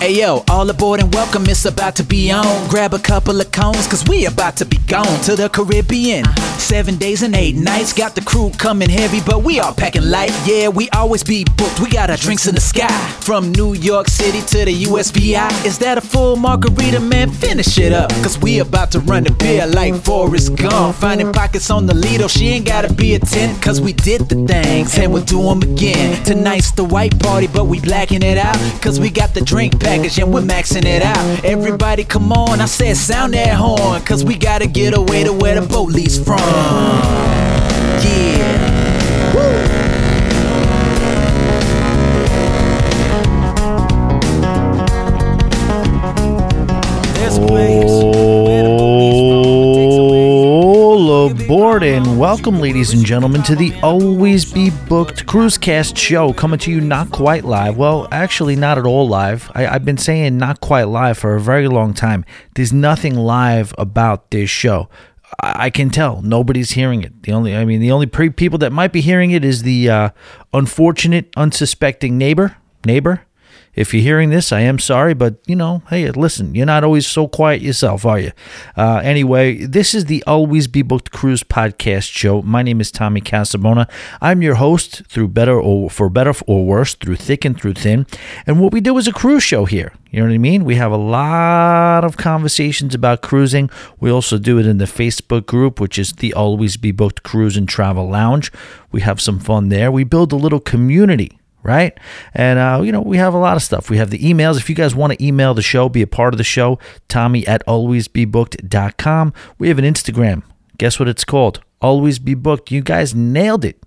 Ayo, all aboard and welcome, it's about to be on. Grab a couple of cones, cause we about to be gone to the Caribbean. Seven days and eight nights, got the crew coming heavy, but we all packing light. Yeah, we always be booked, we got our drinks in the sky. From New York City to the USVI. Is that a full margarita, man? Finish it up, cause we about to run the beer like Forrest Gump. Finding pockets on the Lido, she ain't gotta be a 10, cause we did the things and we'll do them again. Tonight's the white party, but we blacking it out, cause we got the drink package and we're maxing it out. Everybody come on, I said sound that horn, cause we gotta get away to where the leaves from. And welcome, ladies and gentlemen, to the Always Be Booked Cruisecast show coming to you not quite live. Well, actually, not at all live. I, I've been saying not quite live for a very long time. There's nothing live about this show. I can tell nobody's hearing it. The only, I mean, the only pre- people that might be hearing it is the uh, unfortunate, unsuspecting neighbor. Neighbor, if you're hearing this, I am sorry, but you know, hey, listen, you're not always so quiet yourself, are you? Uh, anyway, this is the Always Be Booked Cruise podcast show. My name is Tommy Casabona. I'm your host through better or for better or worse, through thick and through thin. And what we do is a cruise show here. You know what I mean? We have a lot of conversations about cruising. We also do it in the Facebook group, which is the Always Be Booked Cruise and Travel Lounge. We have some fun there. We build a little community right? And, uh, you know, we have a lot of stuff. We have the emails. If you guys want to email the show, be a part of the show, Tommy at alwaysbebooked.com. We have an Instagram. Guess what it's called? Always Be Booked. You guys nailed it.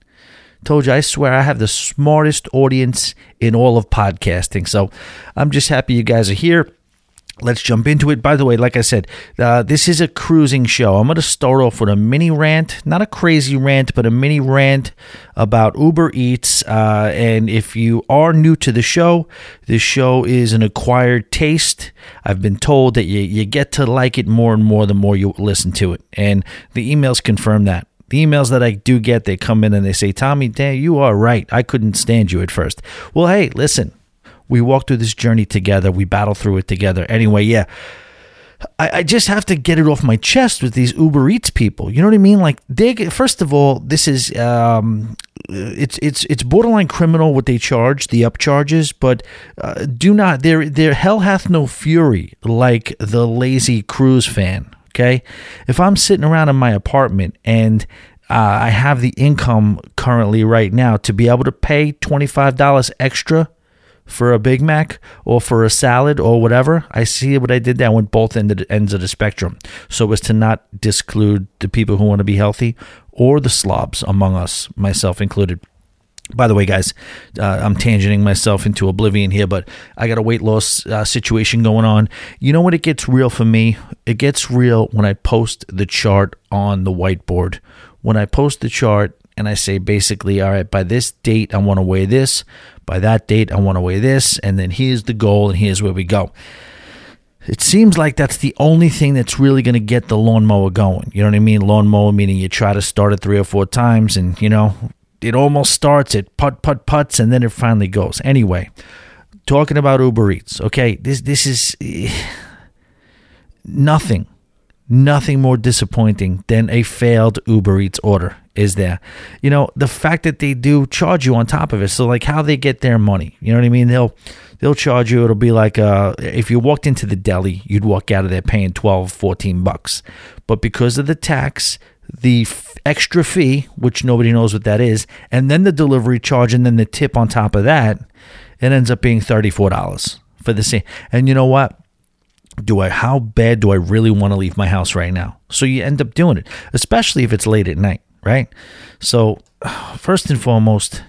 Told you, I swear, I have the smartest audience in all of podcasting. So I'm just happy you guys are here. Let's jump into it. By the way, like I said, uh, this is a cruising show. I'm going to start off with a mini rant, not a crazy rant, but a mini rant about Uber Eats. Uh, and if you are new to the show, this show is an acquired taste. I've been told that you, you get to like it more and more the more you listen to it. And the emails confirm that. The emails that I do get, they come in and they say, Tommy, damn, you are right. I couldn't stand you at first. Well, hey, listen, we walk through this journey together. We battle through it together. Anyway, yeah. I, I just have to get it off my chest with these Uber Eats people. You know what I mean? Like they first of all, this is um, it's it's it's borderline criminal what they charge, the upcharges, but uh, do not there there hell hath no fury like the lazy cruise fan. Okay, if I'm sitting around in my apartment and uh, I have the income currently right now to be able to pay twenty five dollars extra for a Big Mac or for a salad or whatever. I see what I did there. I went both end ends of the spectrum so as to not disclude the people who want to be healthy or the slobs among us, myself included. By the way, guys, uh, I'm tangenting myself into oblivion here, but I got a weight loss uh, situation going on. You know when it gets real for me? It gets real when I post the chart on the whiteboard. When I post the chart and I say basically, all right, by this date, I want to weigh this. By that date, I want to weigh this. And then here's the goal, and here's where we go. It seems like that's the only thing that's really going to get the lawnmower going. You know what I mean? Lawnmower meaning you try to start it three or four times, and you know it almost starts, it put put puts, and then it finally goes. Anyway, talking about Uber Eats. Okay, this this is nothing, nothing more disappointing than a failed Uber Eats order. Is there? You know the fact that they do charge you on top of it. So like how they get their money. You know what I mean? They'll they'll charge you. It'll be like uh, if you walked into the deli, you'd walk out of there paying 12, 14 bucks. But because of the tax, the f- extra fee, which nobody knows what that is, and then the delivery charge, and then the tip on top of that, it ends up being $34 for the same. And you know what? do I how bad do I really want to leave my house right now? So you end up doing it, especially if it's late at night, right? So first and foremost,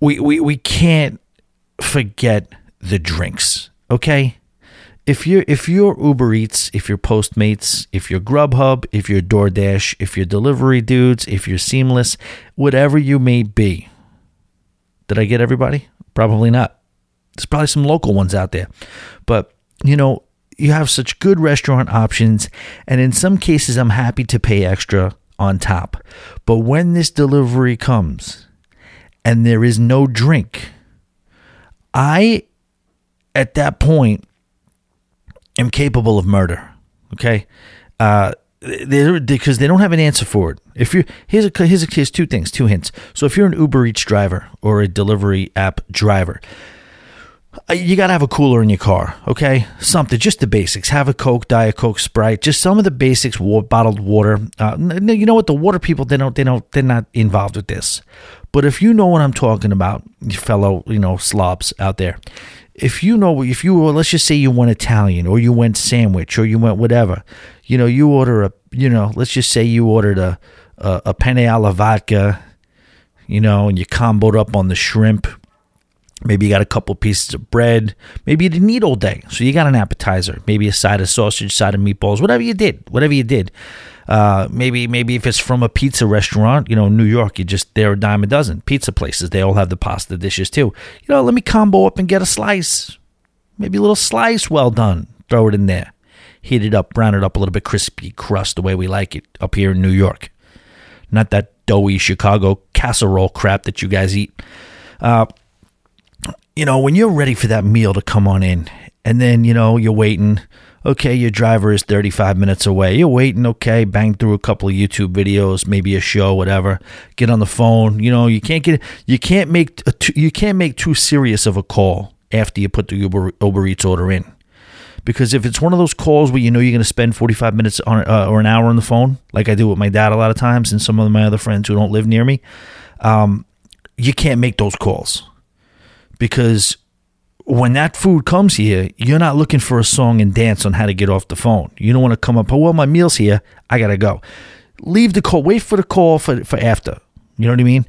we we we can't forget the drinks, okay? If you're if you're Uber Eats, if you're Postmates, if you're Grubhub, if you're DoorDash, if you're delivery dudes, if you're Seamless, whatever you may be, did I get everybody? Probably not. There's probably some local ones out there, but you know, you have such good restaurant options, and in some cases, I'm happy to pay extra on top. But when this delivery comes and there is no drink, I at that point am capable of murder. Okay, uh, because they don't have an answer for it. If you here's a here's a here's two things, two hints. So if you're an Uber Eats driver or a delivery app driver, you got to have a cooler in your car, okay? Something, just the basics. Have a Coke, Diet Coke, Sprite, just some of the basics. Bottled water. Uh, you know what? The water people, they don't, they don't, they're not involved with this. But if you know what I'm talking about, you fellow, you know, slobs out there, if you know, if you, let's just say you went Italian or you went sandwich or you went whatever, you know, you order a, you know, let's just say you ordered a, a, a penne alla vodka, you know, and you comboed up on the shrimp Maybe you got a couple pieces of bread. Maybe you didn't eat all day, so you got an appetizer. Maybe a side of sausage, side of meatballs, whatever you did, whatever you did. Uh, maybe maybe if it's from a pizza restaurant, you know, New York, you just they're a dime a dozen. Pizza places, they all have the pasta dishes too. You know, let me combo up and get a slice. Maybe a little slice, well done. Throw it in there. Heat it up, brown it up a little bit crispy crust the way we like it up here in New York. Not that doughy Chicago casserole crap that you guys eat. Uh, you know, when you're ready for that meal to come on in, and then, you know, you're waiting. Okay, your driver is 35 minutes away. You're waiting, okay, bang through a couple of YouTube videos, maybe a show, whatever. Get on the phone. You know, you can't get you can't make too, you can't make too serious of a call after you put the Uber Uber Eats order in. Because if it's one of those calls where you know you're going to spend 45 minutes on uh, or an hour on the phone, like I do with my dad a lot of times and some of my other friends who don't live near me, um, you can't make those calls because when that food comes here, you're not looking for a song and dance on how to get off the phone. You don't want to come up, oh, well, my meal's here. I got to go. Leave the call, wait for the call for, for after. You know what I mean?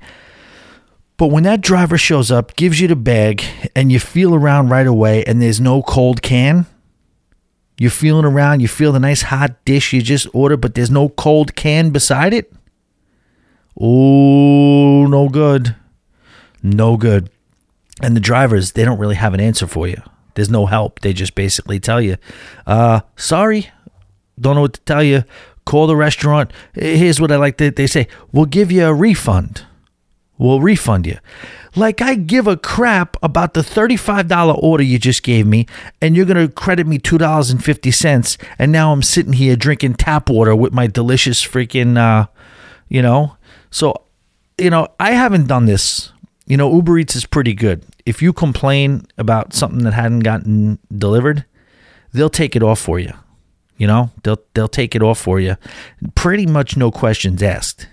But when that driver shows up, gives you the bag, and you feel around right away, and there's no cold can, you're feeling around, you feel the nice hot dish you just ordered, but there's no cold can beside it. Oh, no good. No good. And the drivers, they don't really have an answer for you. There's no help. They just basically tell you, uh, sorry, don't know what to tell you. Call the restaurant. Here's what I like to they say, we'll give you a refund. We'll refund you. Like I give a crap about the $35 order you just gave me, and you're gonna credit me $2.50, and now I'm sitting here drinking tap water with my delicious freaking uh, you know. So, you know, I haven't done this you know, Uber Eats is pretty good. If you complain about something that hadn't gotten delivered, they'll take it off for you. You know, they'll they'll take it off for you. Pretty much no questions asked.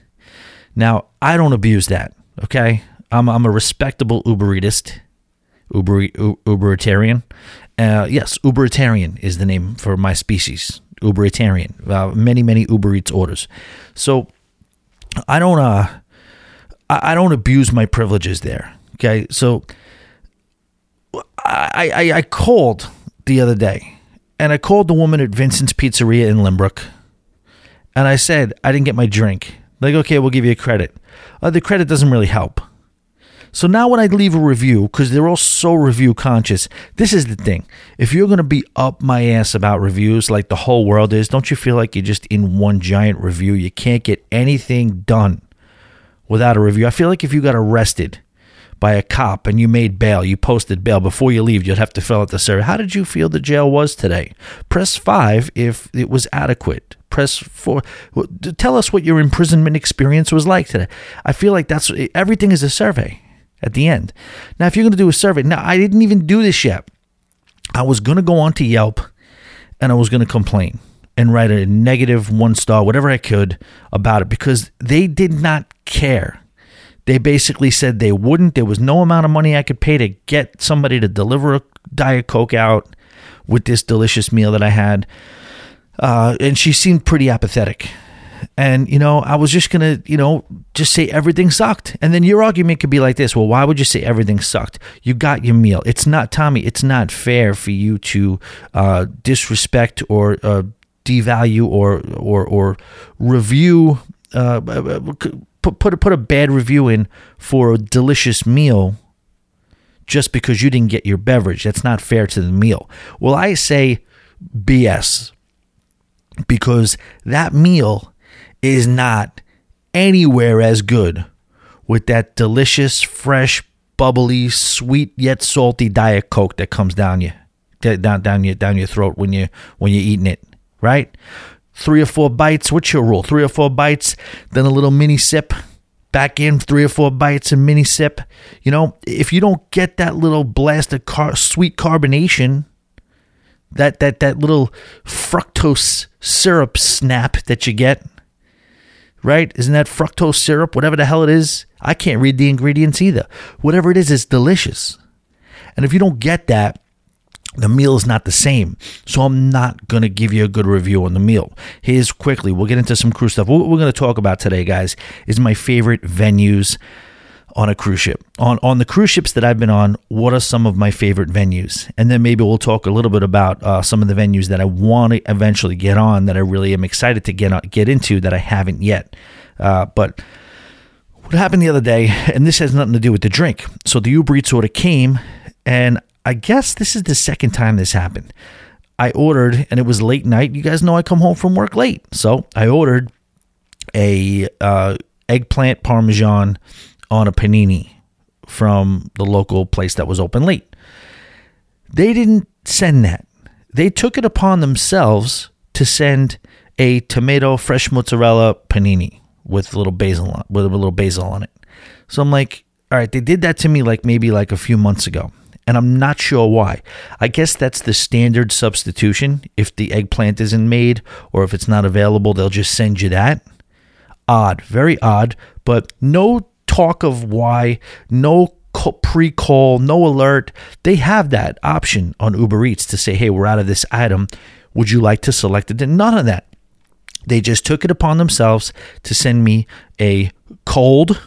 Now, I don't abuse that. Okay, I'm I'm a respectable Uber Eatist, Uber Uberitarian. Uh, yes, Uberitarian is the name for my species. Uberitarian. Uh, many many Uber Eats orders. So I don't uh I, don't abuse my privileges there. Okay, so I, I I called the other day, and I called the woman at Vincent's Pizzeria in Lynbrook, and I said I didn't get my drink. Like, okay, we'll give you a credit. Uh, the credit doesn't really help. So now when I leave a review, because they're all so review conscious, this is the thing. If you're going to be up my ass about reviews like the whole world is, don't you feel like you're just in one giant review? You can't get anything done without a review. I feel like if you got arrested by a cop and you made bail, you posted bail before you leave, you'd have to fill out the survey. How did you feel the jail was today? Press five if it was adequate. Press four. Tell us what your imprisonment experience was like today. I feel like that's eh, everything is a survey at the end. Now, if you're going to do a survey, now I didn't even do this yet. I was going to go on to Yelp and I was going to complain and write a negative one star, whatever I could about it because they did not care. They basically said they wouldn't. There was no amount of money I could pay to get somebody to deliver a Diet Coke out with this delicious meal that I had. Uh, and she seemed pretty apathetic. And, you know, I was just going to, you know, just say everything sucked. And then your argument could be like this well, why would you say everything sucked? You got your meal. It's not, Tommy, it's not fair for you to uh, disrespect or uh, devalue or or or review uh, put put a, put a bad review in for a delicious meal just because you didn't get your beverage. That's not fair to the meal. Well, I say BS because that meal is not anywhere as good with that delicious fresh bubbly, sweet yet salty Diet Coke that comes down you down down your down your throat when you when you're eating it, right? Three or four bites. What's your rule? Three or four bites, then a little mini sip. Back in three or four bites and mini sip. You know, if you don't get that little blast of car- sweet carbonation, that that that little fructose syrup snap that you get, right? Isn't that fructose syrup? Whatever the hell it is, I can't read the ingredients either. Whatever it is, it's delicious. And if you don't get that, the meal is not the same. So I'm not going to give you a good review on the meal. Here's quickly, we'll get into some cruise stuff. What we're going to talk about today, guys, is my favorite venues on a cruise ship. On on the cruise ships that I've been on, what are some of my favorite venues? And then maybe we'll talk a little bit about uh, some of the venues that I want to eventually get on that I really am excited to get on, get into that I haven't yet. Uh, but what happened the other day, and this has nothing to do with the drink. So the Uber Eats order came, and I guess this is the second time this happened. I ordered, and it was late night. You guys know I come home from work late, so I ordered a uh, eggplant parmesan on a panini from the local place that was open late. They didn't send that. They took it upon themselves to send a tomato fresh mozzarella panini with a little basil on, with a little basil on it. So I'm like, all right, they did that to me like maybe like a few months ago and I'm not sure why. I guess that's the standard substitution. If the eggplant isn't made or if it's not available, they'll just send you that. Odd, very odd, but no talk of why, no pre call, no alert. They have that option on Uber Eats to say, hey, we're out of this item. Would you like to select it? None of that. They just took it upon themselves to send me a cold,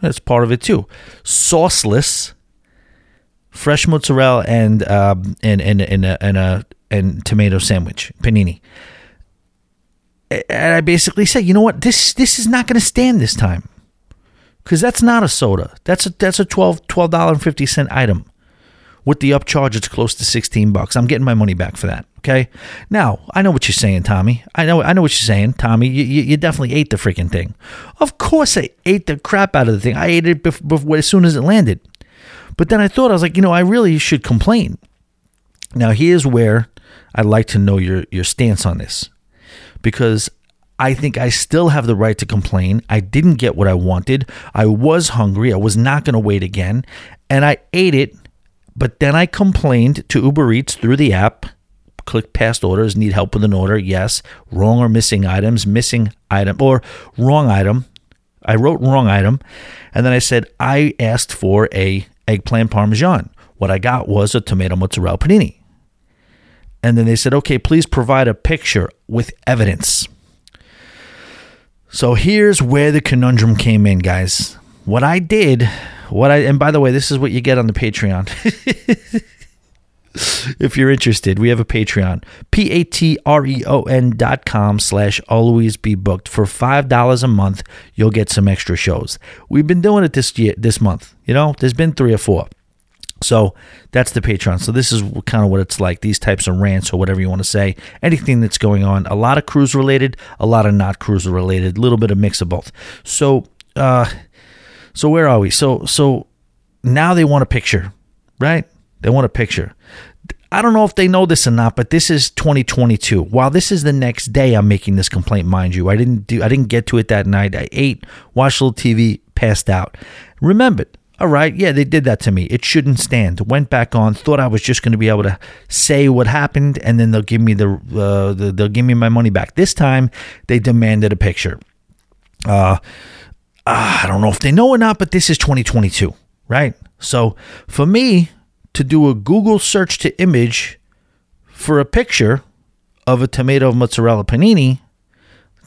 that's part of it too, sauceless fresh mozzarella and um, and and and a, and a and tomato sandwich panini. And I basically said, you know what, this this is not going to stand this time, because that's not a soda. That's a that's a twelve twelve dollar and fifty cent item. With the upcharge, it's close to sixteen bucks. I'm getting my money back for that. Okay. Now I know what you're saying, Tommy. I know I know what you're saying, Tommy. You, you, you definitely ate the freaking thing. Of course, I ate the crap out of the thing. I ate it before, as soon as it landed. But then I thought, I was like, you know, I really should complain. Now, here's where I'd like to know your, your stance on this because I think I still have the right to complain. I didn't get what I wanted. I was hungry. I was not going to wait again. And I ate it. But then I complained to Uber Eats through the app. Click past orders, need help with an order. Yes. Wrong or missing items, missing item, or wrong item. I wrote wrong item. And then I said, I asked for a eggplant parmesan. What I got was a tomato mozzarella panini. And then they said, okay, please provide a picture with evidence. So here's where the conundrum came in, guys. What I did, what I, and by the way, this is what you get on the Patreon. if you're interested, we have a Patreon. P-A-T-R-E-O-N dot com slash always be booked. For five dollars a month, you'll get some extra shows. We've been doing it this year this month. You know, there's been three or four. So that's the Patreon. So this is kind of what it's like. These types of rants or whatever you want to say. Anything that's going on. A lot of cruise related, a lot of not cruise related, a little bit of mix of both. So uh so where are we? So so now they want a picture, right? They want a picture. I don't know if they know this or not, but this is 2022. While this is the next day I'm making this complaint, mind you. I didn't do I didn't get to it that night. I ate, watched a little TV, passed out. Remembered. All right, yeah, they did that to me. It shouldn't stand. Went back on, thought I was just going to be able to say what happened, and then they'll give me the, uh, the they'll give me my money back. This time, they demanded a picture. Uh, uh, I don't know if they know or not, but this is 2022, right? So for me, to do a Google search to image for a picture of a tomato mozzarella panini,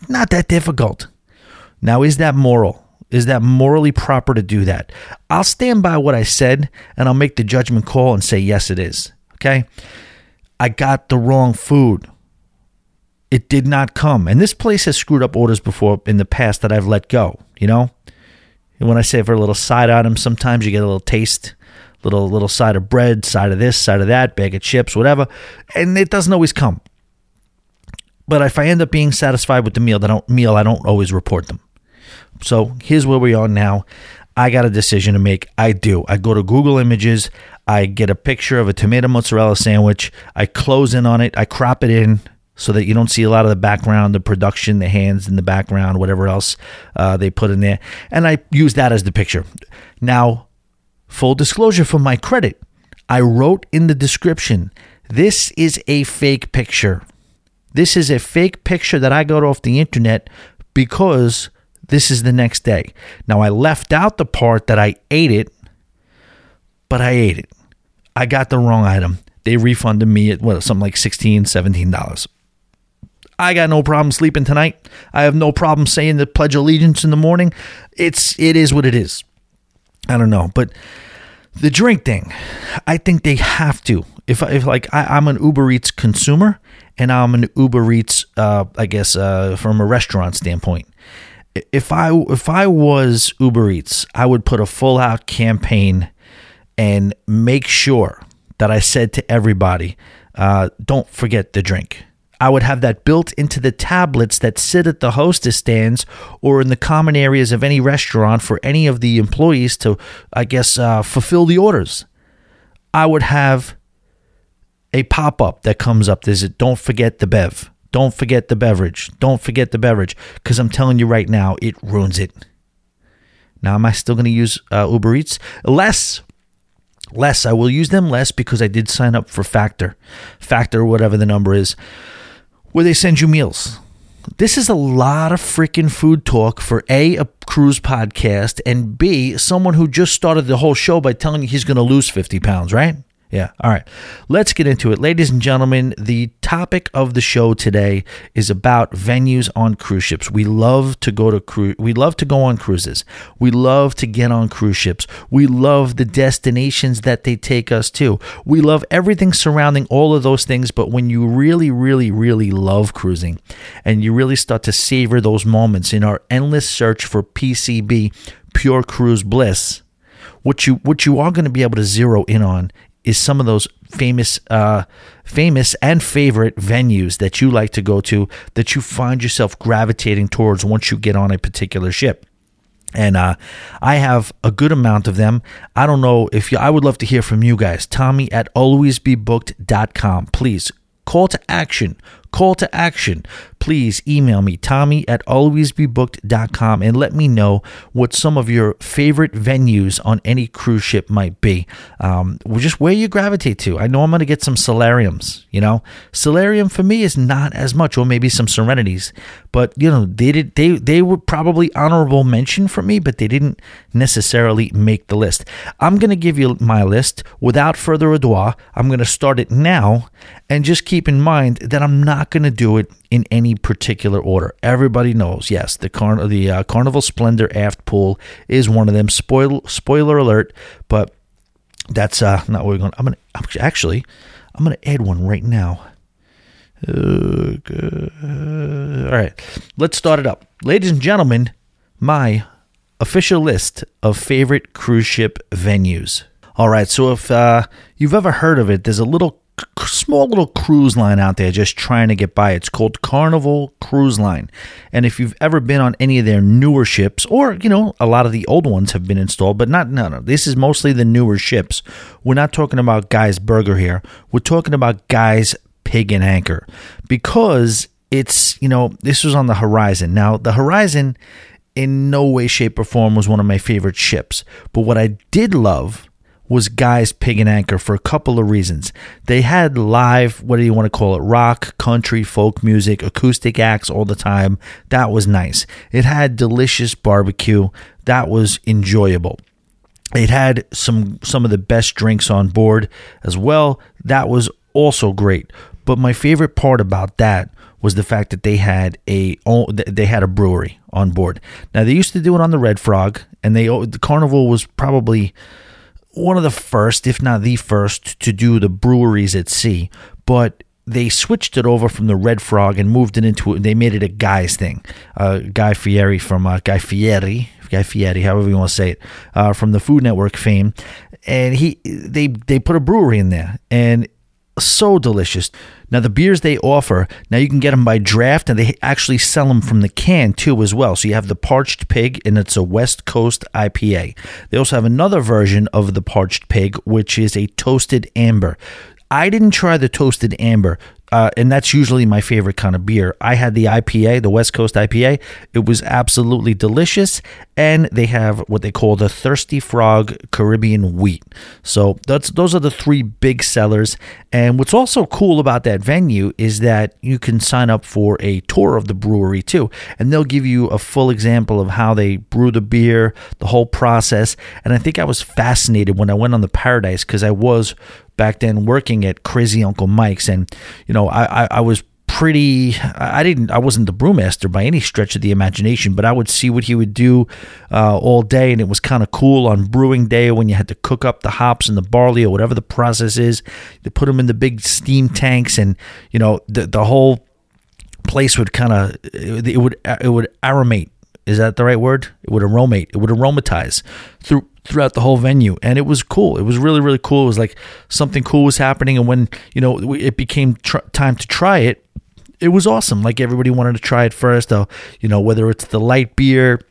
not that difficult. Now, is that moral? Is that morally proper to do that? I'll stand by what I said and I'll make the judgment call and say, yes, it is. Okay. I got the wrong food. It did not come. And this place has screwed up orders before in the past that I've let go, you know? And when I say for a little side item, sometimes you get a little taste little little side of bread, side of this, side of that, bag of chips, whatever, and it doesn't always come. But if I end up being satisfied with the meal, that don't meal, I don't always report them. So here's where we are now. I got a decision to make. I do. I go to Google Images. I get a picture of a tomato mozzarella sandwich. I close in on it. I crop it in so that you don't see a lot of the background, the production, the hands in the background, whatever else uh, they put in there. And I use that as the picture. Now, full disclosure for my credit, I wrote in the description this is a fake picture. This is a fake picture that I got off the internet because this is the next day. Now, I left out the part that I ate it, but I ate it. I got the wrong item. They refunded me at what, something like $16, $17. I got no problem sleeping tonight. I have no problem saying the Pledge of Allegiance in the morning. It's it is what it is. I don't know, but the drink thing, I think they have to. If if like I, am an Uber Eats consumer and I'm an Uber Eats, uh, I guess uh, from a restaurant standpoint, if I if I was Uber Eats, I would put a full out campaign and make sure that I said to everybody, uh, don't forget the drink. I would have that built into the tablets that sit at the hostess stands or in the common areas of any restaurant for any of the employees to, I guess, uh, fulfill the orders. I would have a pop up that comes up. There's a don't forget the bev. Don't forget the beverage. Don't forget the beverage. Because I'm telling you right now, it ruins it. Now, am I still going to use uh, Uber Eats? Less less. I will use them less because I did sign up for Factor, Factor, whatever the number is where they send you meals. This is a lot of freaking food talk for A, a cruise podcast, and B, someone who just started the whole show by telling you he's going to lose 50 pounds, right? Yeah. All right. Let's get into it. Ladies and gentlemen, the topic of the show today is about venues on cruise ships. We love to go to cruise we love to go on cruises. We love to get on cruise ships. We love the destinations that they take us to. We love everything surrounding all of those things, but when you really really really love cruising and you really start to savor those moments in our endless search for PCB, pure cruise bliss, what you what you are going to be able to zero in on is some of those famous uh, famous and favorite venues that you like to go to that you find yourself gravitating towards once you get on a particular ship and uh, I have a good amount of them. I don't know if you, I would love to hear from you guys. Tommy at alwaysbebooked.com. Please call to action. Call to action please email me, Tommy at alwaysbebooked.com, and let me know what some of your favorite venues on any cruise ship might be. Um, just where you gravitate to. I know I'm going to get some solariums, you know. Solarium for me is not as much, or maybe some serenities, but, you know, they did they they were probably honorable mention for me, but they didn't necessarily make the list. I'm going to give you my list without further ado. I'm going to start it now, and just keep in mind that I'm not going to do it in any particular order. Everybody knows, yes, the Car- the uh, Carnival Splendor aft pool is one of them. Spoil spoiler alert, but that's uh, not what we're going. I'm gonna actually, I'm gonna add one right now. Uh, all right, let's start it up, ladies and gentlemen. My official list of favorite cruise ship venues. All right, so if uh, you've ever heard of it, there's a little small little cruise line out there just trying to get by. It's called Carnival Cruise Line. And if you've ever been on any of their newer ships, or, you know, a lot of the old ones have been installed, but not, no, no. This is mostly the newer ships. We're not talking about Guy's Burger here. We're talking about Guy's Pig and Anchor because it's, you know, this was on the Horizon. Now, the Horizon in no way, shape, or form was one of my favorite ships. But what I did love was Guy's Pig and Anchor for a couple of reasons. They had live, what do you want to call it, rock, country, folk music, acoustic acts all the time. That was nice. It had delicious barbecue. That was enjoyable. It had some some of the best drinks on board as well. That was also great. But my favorite part about that was the fact that they had a they had a brewery on board. Now they used to do it on the Red Frog, and they the Carnival was probably one of the first, if not the first, to do the breweries at sea, but they switched it over from the Red Frog and moved it into they made it a Guy's thing. Uh, Guy Fieri from uh, Guy Fieri, Guy Fieri, however you want to say it, uh, from the Food Network fame, and he they they put a brewery in there, and so delicious. Now the beers they offer, now you can get them by draft, and they actually sell them from the can too as well. So you have the Parched Pig, and it's a West Coast IPA. They also have another version of the Parched Pig, which is a toasted amber. I didn't try the toasted amber uh, and that's usually my favorite kind of beer. I had the IPA, the West Coast IPA. It was absolutely delicious, and they have what they call the Thirsty Frog Caribbean Wheat. So that's those are the three big sellers. And what's also cool about that venue is that you can sign up for a tour of the brewery too, and they'll give you a full example of how they brew the beer, the whole process. And I think I was fascinated when I went on the Paradise because I was back then working at Crazy Uncle Mike's, and you know, I, I, I was pretty i didn't i wasn't the brewmaster by any stretch of the imagination but i would see what he would do uh, all day. And it was kind of cool on brewing day when you had to cook up the hops and the barley or whatever the process is. To put them in the big steam tanks and you know the, the whole place would kind of it would it would aromate is that the right word? It would aromate it would aromatize through throughout the whole venue. And it was cool. It was really really cool. It was like something cool was happening. And when you know it became tr- time to try it it was awesome. Like everybody wanted to try it first. Though you know whether it's the light beer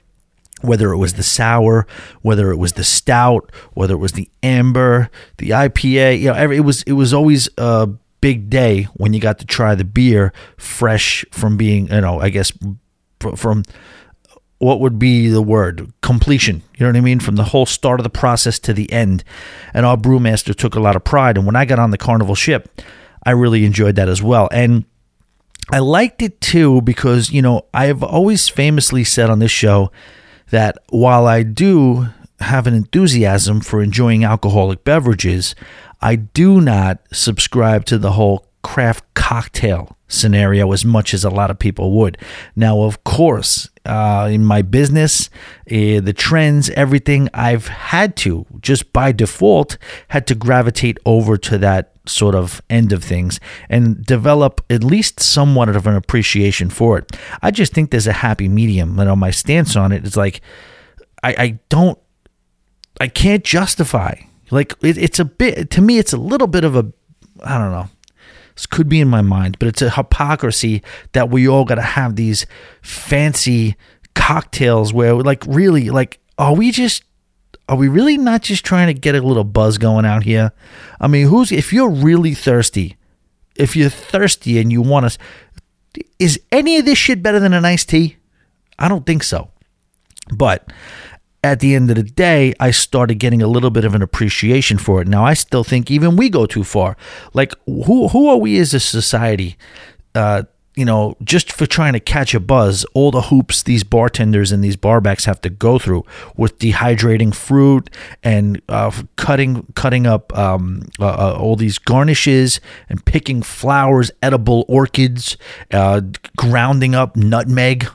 whether it was the sour, whether it was the stout, whether it was the amber, the IPA, you know, every, it was it was always a big day when you got to try the beer fresh from being, you know, I guess from what would be the word? Completion. You know what i mean? From the whole start of the process to the end. And our brewmaster took a lot of pride. And when i got on the carnival ship i really enjoyed that as well. And i liked it too because you know i've always famously said on this show that while i do have an enthusiasm for enjoying alcoholic beverages i do not subscribe to the whole craft cocktail scenario as much as a lot of people would. Now, of course, uh, in my business, uh, the trends, everything, I've had to, just by default, had to gravitate over to that sort of end of things and develop at least somewhat of an appreciation for it. I just think there's a happy medium. You know, my stance on it is like, I, I don't, I can't justify. Like, it, it's a bit, to me, it's a little bit of a, I don't know this could be in my mind, but it's a hypocrisy that we all got to have these fancy cocktails where, like, really, like, are we just are we really not just trying to get a little buzz going out here? I mean, who's if you're really thirsty, if you're thirsty and you want to, is any of this shit better than an iced tea? I don't think so. But at the end of the day, I started getting a little bit of an appreciation for it. Now, I still think even we go too far. Like, who who are we as a society? Uh, you know, just for trying to catch a buzz, all the hoops these bartenders and these barbacks have to go through with dehydrating fruit and uh, cutting cutting up um, uh, uh all these garnishes and picking flowers, edible orchids, uh, grounding up nutmeg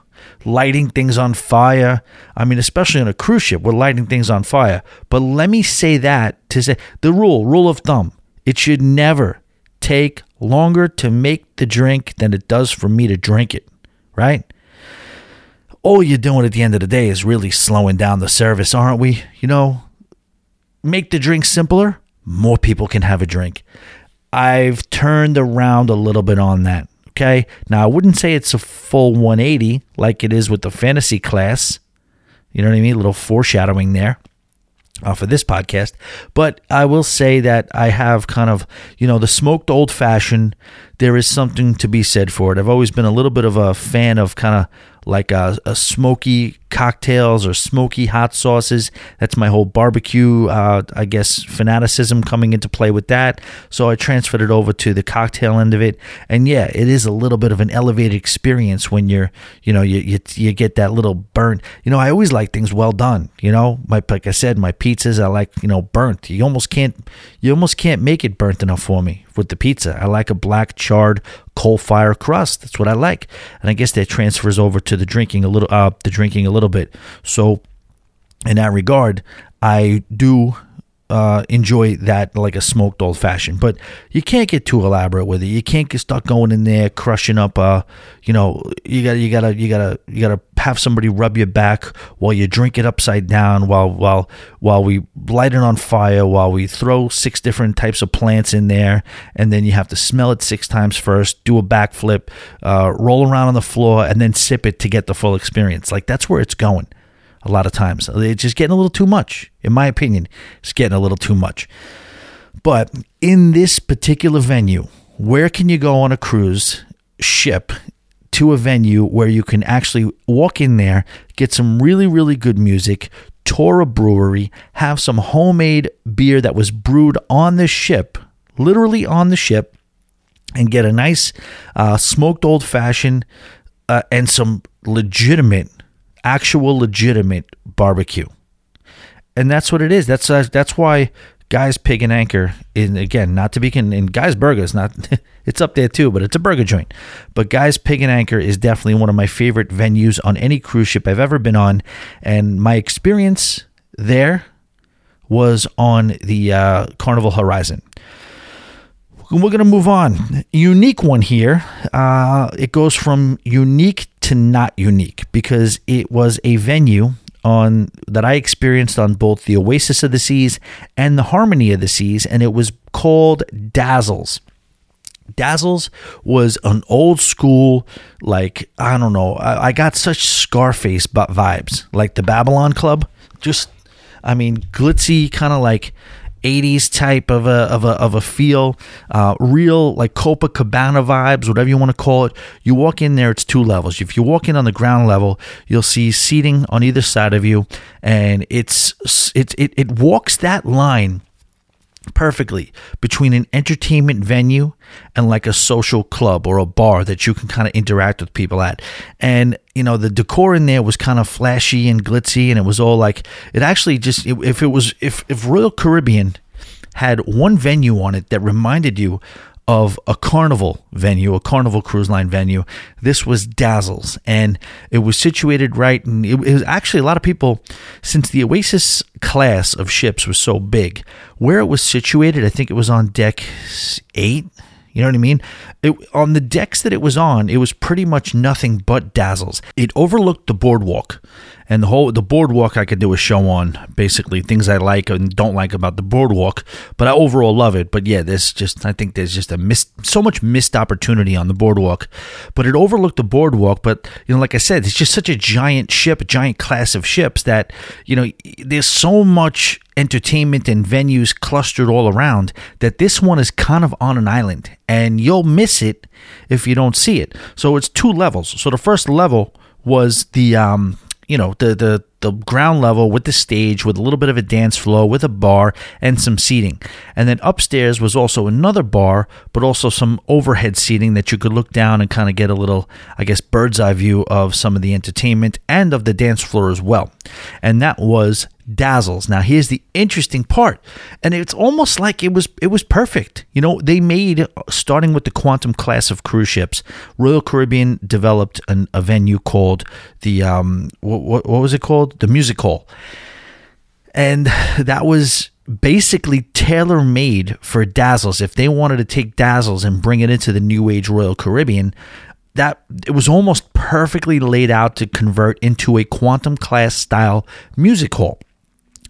lighting things on fire. I mean, especially on a cruise ship, we're lighting things on fire. But let me say that to say the rule, rule of thumb, it should never take longer to make the drink than it does for me to drink it, right? All you're doing at the end of the day is really slowing down the service, aren't we? You know, make the drink simpler, more people can have a drink. I've turned around a little bit on that. Okay. Now, I wouldn't say it's a full 180 like it is with the fantasy class. You know what I mean? A little foreshadowing there uh, off of this podcast. But I will say that I have kind of, you know, the smoked old fashioned. There is something to be said for it. I've always been a little bit of a fan of kind of like a, a, smoky cocktails or smoky hot sauces. That's my whole barbecue, uh, I guess, fanaticism coming into play with that. So I transferred it over to the cocktail end of it, and yeah, it is a little bit of an elevated experience when you're, you know, you you, you get that little burnt. You know, I always like things well done. You know, my like I said, my pizzas I like you know burnt. You almost can't you almost can't make it burnt enough for me with the pizza. I like a black charred coal fire crust. That's what I like. And I guess that transfers over to the drinking a little uh the drinking a little bit. So in that regard, I do uh, enjoy that like a smoked old fashioned. But you can't get too elaborate with it. You can't get stuck going in there crushing up. Uh, you know, you got you gotta you gotta you gotta have somebody rub your back while you drink it upside down. While while while we light it on fire. While we throw six different types of plants in there, and then you have to smell it six times first. Do a backflip, uh, roll around on the floor, and then sip it to get the full experience. Like that's where it's going a lot of times. It's just getting a little too much, in my opinion. It's getting a little too much. But in this particular venue, where can you go on a cruise ship to a venue where you can actually walk in there, get some really, really good music, tour a brewery, have some homemade beer that was brewed on the ship, literally on the ship, and get a nice uh, smoked old fashioned uh, and some legitimate actual legitimate barbecue. And that's what it is. That's uh, that's why Guy's Pig and Anchor in again not to be con- in Guy's Burger is not it's up there too, but it's a burger joint. But Guy's Pig and Anchor is definitely one of my favorite venues on any cruise ship I've ever been on, and my experience there was on the uh, Carnival Horizon. We're going to move on. Unique one here. Uh, it goes from unique to not unique because it was a venue on that I experienced on both the Oasis of the Seas and the Harmony of the Seas, and it was called Dazzles. Dazzles was an old school, like, I don't know, I, I got such Scarface vibes, like the Babylon Club. Just, I mean, glitzy, kind of like 80s type of a of a of a feel, uh, real like Copacabana vibes, whatever you want to call it. You walk in there, it's two levels. If you walk in on the ground level, you'll see seating on either side of you, and it's it it, it walks that line perfectly between an entertainment venue and like a social club or a bar that you can kind of interact with people at. And you know, the decor in there was kind of flashy and glitzy and it was all like it actually just if it was if if Royal Caribbean had one venue on it that reminded you of a carnival venue, a carnival cruise line venue. This was Dazzles, and it was situated right. And it, it was actually a lot of people, since the Oasis class of ships was so big, where it was situated, I think it was on deck eight. You know what I mean? It, on the decks that it was on, it was pretty much nothing but dazzles. It overlooked the boardwalk, and the whole the boardwalk I could do a show on basically things I like and don't like about the boardwalk, but I overall love it. But yeah, there's just I think there's just a missed so much missed opportunity on the boardwalk. But it overlooked the boardwalk. But you know, like I said, it's just such a giant ship, a giant class of ships that you know there's so much entertainment and venues clustered all around that this one is kind of on an island and you'll miss it if you don't see it. So it's two levels. So the first level was the um you know the the the ground level with the stage with a little bit of a dance floor with a bar and some seating. And then upstairs was also another bar, but also some overhead seating that you could look down and kind of get a little, I guess, bird's eye view of some of the entertainment and of the dance floor as well. And that was dazzles. Now here's the interesting part, and it's almost like it was it was perfect. You know, they made starting with the quantum class of cruise ships. Royal Caribbean developed an, a venue called the um what, what, what was it called? The Music Hall, and that was basically tailor made for Dazzles. If they wanted to take Dazzles and bring it into the New Age Royal Caribbean, that it was almost perfectly laid out to convert into a quantum class style music hall.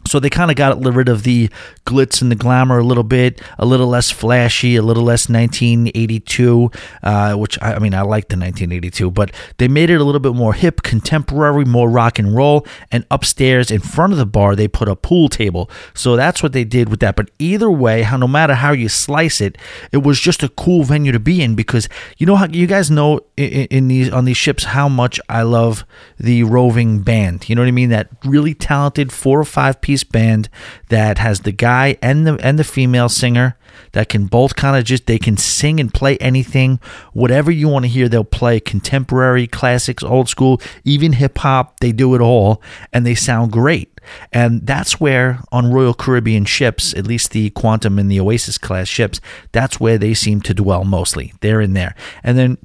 So they kind of got rid of the glitz and the glamour a little bit, a little less flashy, a little less 1982, uh, which I, I, mean, I like the 1982, but they made it a little bit more hip, contemporary, more rock and roll. And upstairs in front of the bar, they put a pool table. So that's what they did with that. But either way, how no matter how you slice it, it was just a cool venue to be in because you know how you guys know in, in these on these ships how much I love the roving band. You know what I mean? That really talented four or five people piece band that has the guy and the and the female singer that can both kind of just they can sing and play anything. Whatever you want to hear they'll play contemporary classics old school even hip hop they do it all and they sound great. And that's where on Royal Caribbean ships at least the Quantum and the Oasis class ships that's where they seem to dwell mostly. They're in there. And then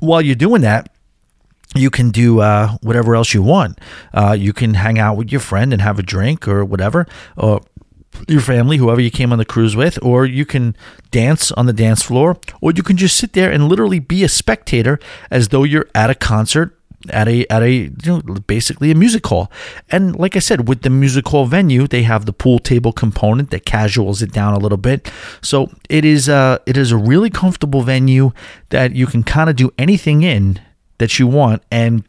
while you're doing that you can do uh, whatever else you want. Uh, you can hang out with your friend and have a drink or whatever, or your family, whoever you came on the cruise with, or you can dance on the dance floor, or you can just sit there and literally be a spectator as though you're at a concert at a at a you know basically a music hall. And like I said, with the music hall venue, they have the pool table component that casuals it down a little bit. So it is uh it is a really comfortable venue that you can kind of do anything in that you want and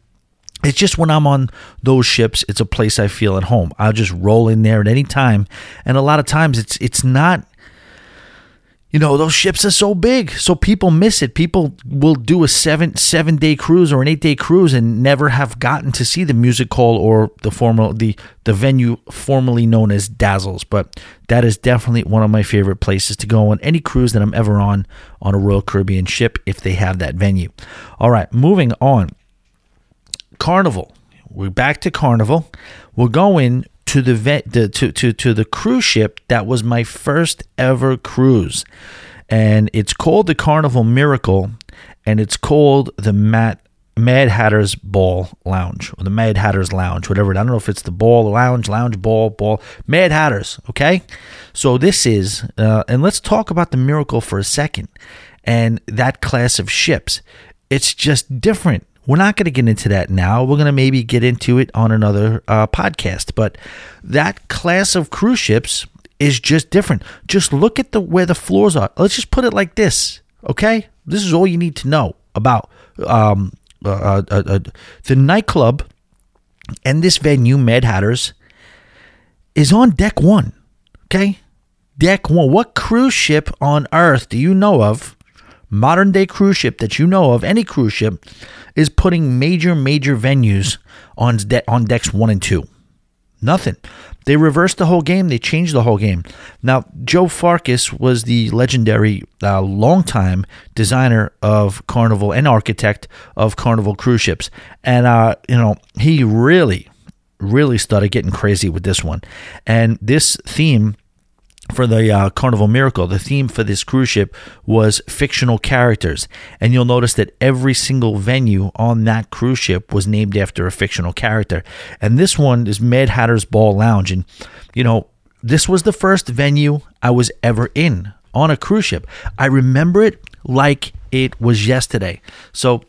it's just when I'm on those ships, it's a place I feel at home. I'll just roll in there at any time. And a lot of times it's it's not you know those ships are so big so people miss it. People will do a seven seven day cruise or an eight day cruise and never have gotten to see the music hall or the formal the the venue formerly known as dazzles. But that is definitely one of my favorite places to go on any cruise that i'm ever on on a royal caribbean ship if they have that venue. All right moving on. Carnival. We're back to carnival. We're going to the, vet, to, to to the cruise ship that was my first ever cruise, and it's called the Carnival Miracle, and it's called the Matt Mad Hatter's Ball Lounge or the Mad Hatter's Lounge, whatever. I don't know if it's the Ball Lounge, Lounge Ball, Ball Mad Hatters. Okay, so this is, uh, and let's talk about the Miracle for a second, and that class of ships. It's just different we're not going to get into that now. We're going to maybe get into it on another uh, podcast. But that class of cruise ships is just different. Just look at the where the floors are. Let's just put it like this, okay? This is all you need to know about um, uh, uh, uh the nightclub and this venue, Mad Hatters, is on deck one. Okay, deck one. What cruise ship on earth do you know of modern day cruise ship that you know of, any cruise ship, is putting major, major venues on, de- on decks one and two. Nothing. They reversed the whole game. They changed the whole game. Now, Joe Farcus was the legendary, uh, longtime designer of Carnival and architect of Carnival cruise ships. And, uh, you know, he really, really started getting crazy with this one. And this theme for the uh, Carnival Miracle, the theme for this cruise ship was fictional characters. And you'll notice that every single venue on that cruise ship was named after a fictional character. And this one is Mad Hatter's Ball Lounge. And, you know, this was the first venue I was ever in on a cruise ship. I remember it like it was yesterday. So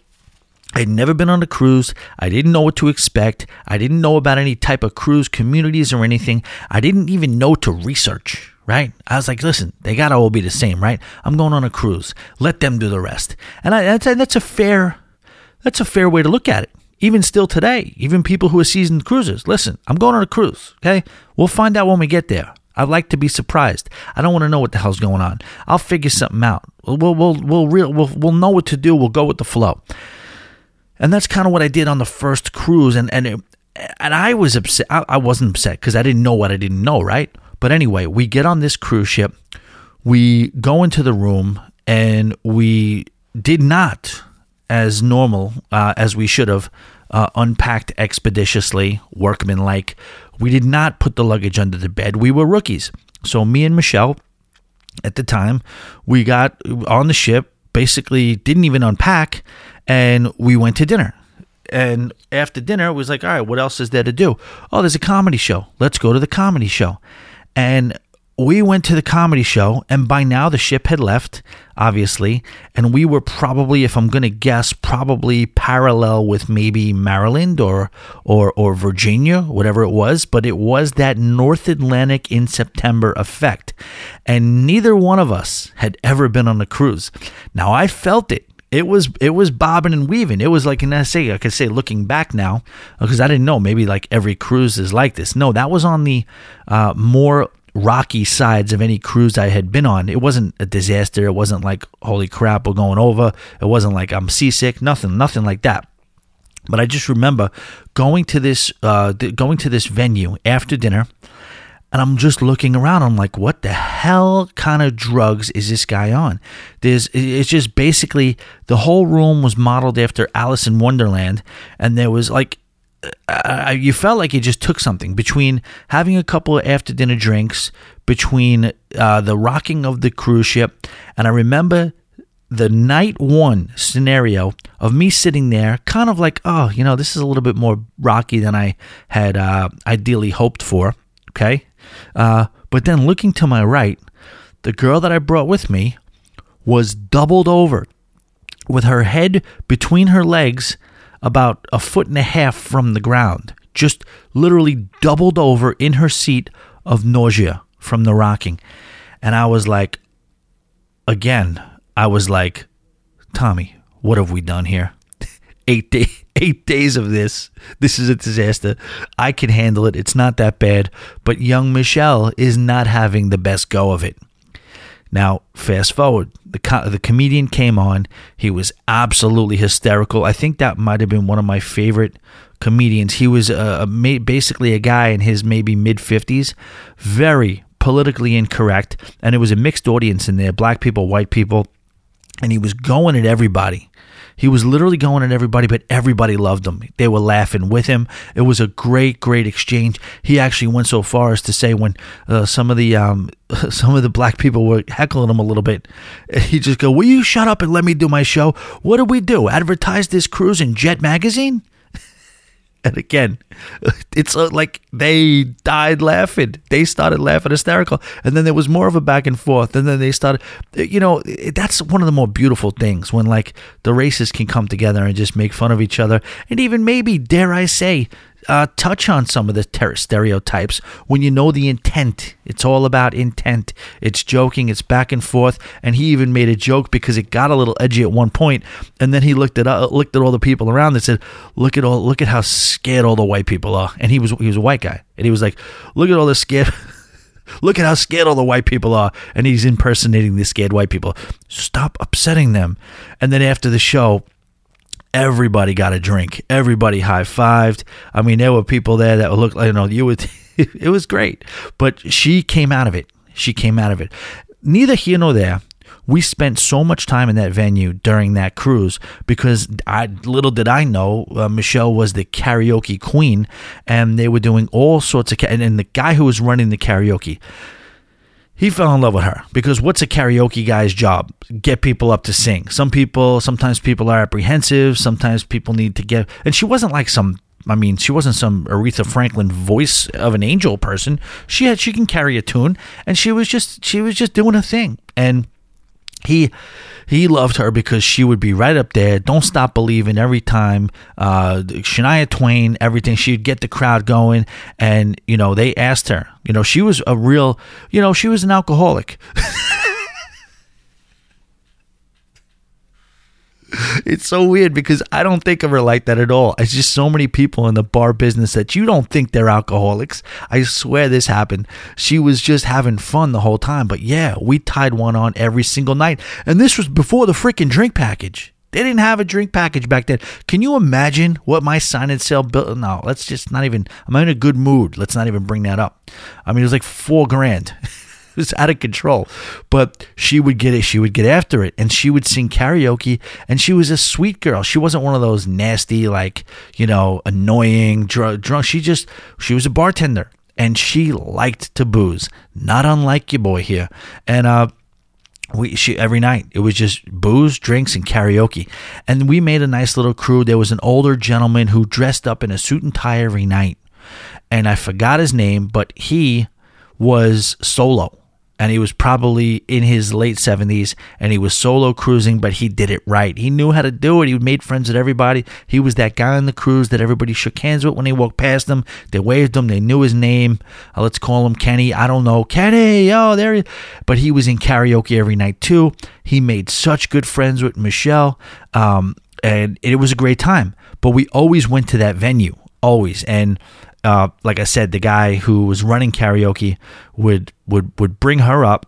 I'd never been on a cruise. I didn't know what to expect. I didn't know about any type of cruise communities or anything. I didn't even know to research right? I was like, listen, they gotta all be the same, right? I'm going on a cruise. Let them do the rest. And I, that's, that's a fair, that's a fair way to look at it. Even still today, even people who are seasoned cruisers, listen, I'm going on a cruise. Okay, we'll find out when we get there. I'd like to be surprised. I don't want to know what the hell's going on. I'll figure something out. We'll we'll we'll we'll, real, we'll, we'll know what to do. We'll go with the flow. And that's kind of what I did on the first cruise. And and it, and I was upset. I, I wasn't upset because I didn't know what I didn't know. Right. But anyway, we get on this cruise ship, we go into the room, and we did not, as normal uh, as we should have, uh, unpacked expeditiously, workmanlike. We did not put the luggage under the bed. We were rookies. So me and Michelle, at the time, we got on the ship, basically didn't even unpack, and we went to dinner. And after dinner, it was like, all right, what else is there to do? Oh, there's a comedy show. Let's go to the comedy show. And we went to the comedy show, and by now the ship had left, obviously, and we were probably, if I'm going to guess, probably parallel with maybe Maryland or or or Virginia, whatever it was. But it was that North Atlantic in September effect, and neither one of us had ever been on a cruise. Now I felt it it was it was bobbing and weaving. It was like an essay. I could say looking back now because I didn't know maybe like every cruise is like this. No, that was on the uh, more rocky sides of any cruise I had been on. It wasn't a disaster. It wasn't like holy crap we're going over. It wasn't like I'm seasick. Nothing nothing like that. But I just remember going to this uh, going to this venue after dinner and I'm just looking around. I'm like, what the hell kind of drugs is this guy on? There's, it's just basically the whole room was modeled after Alice in Wonderland, and there was like, uh, you felt like you just took something between having a couple of after dinner drinks, between uh, the rocking of the cruise ship, and I remember the night one scenario of me sitting there, kind of like, oh, you know, this is a little bit more rocky than I had uh, ideally hoped for. Okay. Uh, But then looking to my right, the girl that I brought with me was doubled over with her head between her legs about a foot and a half from the ground, just literally doubled over in her seat of nausea from the rocking. And I was like, again, I was like, Tommy, what have we done here? Eight day, eight days of this. This is a disaster. I can handle it. It's not that bad. But young Michelle is not having the best go of it. Now, fast forward, the co- the comedian came on. He was absolutely hysterical. I think that might have been one of my favorite comedians. He was uh, a, basically a guy in his maybe mid fifties, very politically incorrect, and it was a mixed audience in there: black people, white people, and he was going at everybody. He was literally going at everybody, but everybody loved him. They were laughing with him. It was a great, great exchange. He actually went so far as to say when uh, some of the um, some of the black people were heckling him a little bit, he just go, "Will you shut up and let me do my show? What do we do? Advertise this cruise in Jet magazine?" And again, it's uh, like they died laughing. They started laughing hysterical. And then there was more of a back and forth. And then they started, you know, that's one of the more beautiful things when like the races can come together and just make fun of each other. And even maybe, dare I say, uh, touch on some of the ter- stereotypes when you know the intent. It's all about intent. It's joking. It's back and forth. And he even made a joke because it got a little edgy at one point, and then he looked at uh, looked at all the people around and said, "Look at all look at how scared all the white people are." And he was he was a white guy, and he was like, "Look at all the scared." Look at how scared all the white people are. And he's impersonating the scared white people. Stop upsetting them. And then after the show, everybody got a drink. Everybody high fived. I mean, there were people there that looked like, you know, you would, it was great. But she came out of it. She came out of it. Neither here nor there. We spent so much time in that venue during that cruise because I little did I know uh, Michelle was the karaoke queen, and they were doing all sorts of and, and the guy who was running the karaoke he fell in love with her because what's a karaoke guy's job? Get people up to sing. Some people, sometimes people are apprehensive. Sometimes people need to get, and she wasn't like some. I mean, she wasn't some Aretha Franklin voice of an angel person. She had, she can carry a tune, and she was just, she was just doing a thing. And he he loved her because she would be right up there. Don't stop believing every time. Uh, Shania Twain, everything. She'd get the crowd going, and you know they asked her. You know she was a real. You know she was an alcoholic. it's so weird because I don't think of her like that at all. It's just so many people in the bar business that you don't think they're alcoholics. I swear this happened. She was just having fun the whole time. But yeah, we tied one on every single night. And this was before the freaking drink package. They didn't have a drink package back then. Can you imagine what my sign and sale bill? No, let's just not even. I'm in a good mood. Let's not even bring that up. I mean, it was like four grand. was out of control. But she would get it. She would get after it, and she would sing karaoke. And she was a sweet girl. She wasn't one of those nasty, like you know, annoying drunk. drunk. She just she was a bartender, and she liked to booze, not unlike your boy here. And uh, we she every night it was just booze drinks and karaoke and we made a nice little crew there was an older gentleman who dressed up in a suit and tie every night and i forgot his name but he was solo and he was probably in his late 70s and he was solo cruising but he did it right. He knew how to do it. He made friends with everybody. He was that guy on the cruise that everybody shook hands with when they walked past him. They waved him. They knew his name. Uh, let's call him kenny. I don't know. Kenny! Oh there he but he was in karaoke every night too. He made such good friends with michelle um, and it was a great time. But we always went to that venue. Always. And uh, like I said, the guy who was running karaoke would would would bring her up,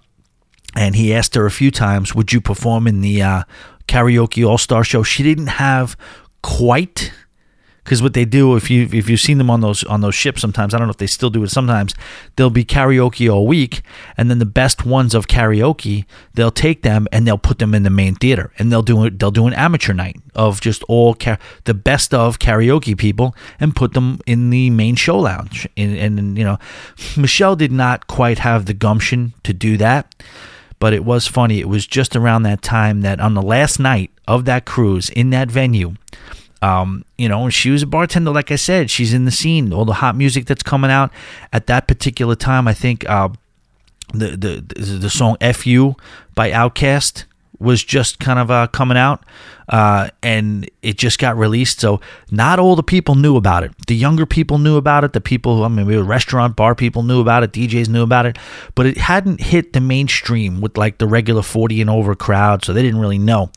and he asked her a few times, "Would you perform in the uh, karaoke all star show?" She didn't have quite because what they do if you if you've seen them on those on those ships sometimes I don't know if they still do it sometimes they'll be karaoke all week and then the best ones of karaoke they'll take them and they'll put them in the main theater and they'll do they'll do an amateur night of just all the best of karaoke people and put them in the main show lounge. And, and you know Michelle did not quite have the gumption to do that but it was funny. It was just around that time that on the last night of that cruise in that venue um, you know, she was a bartender, like I said. She's in the scene, all the hot music that's coming out at that particular time. I think uh, the the the song "Fu" by Outkast was just kind of uh, coming out, uh, and it just got released. So not all the people knew about it. The younger people knew about it. The people, who, I mean, we were restaurant bar people knew about it. DJs knew about it, but it hadn't hit the mainstream with like the regular forty and over crowd. So they didn't really know.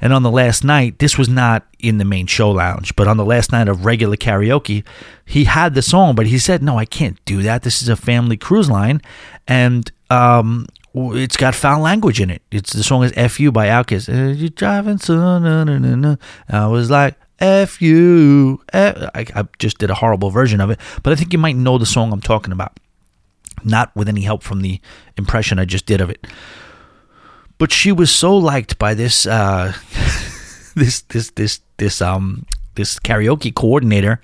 And on the last night, this was not in the main show lounge, but on the last night of regular karaoke, he had the song, but he said, "No, I can't do that. This is a family cruise line." And um, it's got foul language in it. It's the song is "F U" by Outkast. Uh, you driving so no no no no. I was like "F U." I, I just did a horrible version of it, but I think you might know the song I'm talking about. Not with any help from the impression I just did of it. But she was so liked by this uh, this this this this um this karaoke coordinator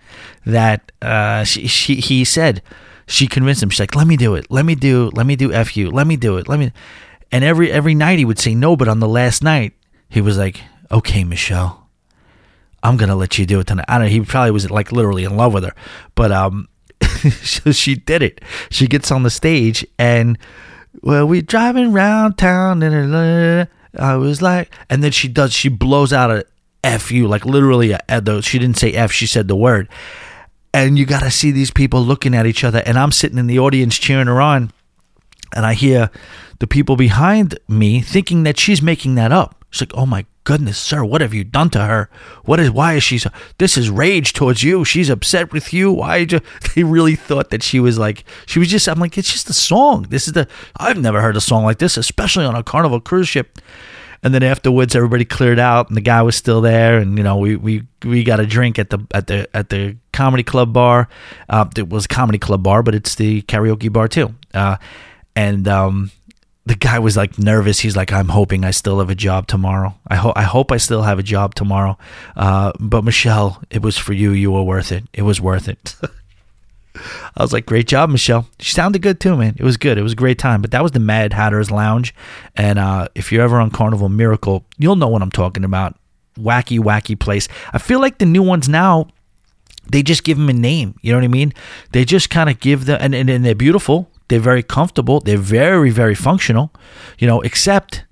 that uh, she, she he said she convinced him. She's like, "Let me do it. Let me do. Let me do fu. Let me do it. Let me." And every every night he would say no, but on the last night he was like, "Okay, Michelle, I'm gonna let you do it tonight." I don't know. He probably was like literally in love with her, but um, so she did it. She gets on the stage and well, we driving around town and I was like, and then she does. She blows out a f you like literally. A, though she didn't say f, she said the word and you got to see these people looking at each other. And i'm sitting in the audience cheering her on and i hear the people behind me thinking that she's making that up. She's like oh my goodness sir what have you done to her? What is why is she so this is rage towards you. She's upset with you. Why you they really thought that she was like she was just i'm like it's just a song. This is the i've never heard a song like this especially on a carnival cruise ship and then afterwards everybody cleared out and the guy was still there. And you know we we we got a drink at the at the at the comedy club bar. Uh, it was comedy club bar but it's the karaoke bar too. Uh, and um, the guy was like nervous. He's like i'm hoping i still have a job tomorrow. I hope i hope i still have a job tomorrow. Uh, but michelle it was for you. You were worth it. It was worth it I was like, great job, Michelle. She sounded good too, man. It was good. It was a great time. But that was the Mad Hatter's Lounge. And uh, if you're ever on Carnival Miracle, you'll know what I'm talking about. Wacky, wacky place. I feel like the new ones now, they just give them a name. You know what I mean? They just kind of give them, and, and, and they're beautiful. They're very comfortable. They're very, very functional. You know, except,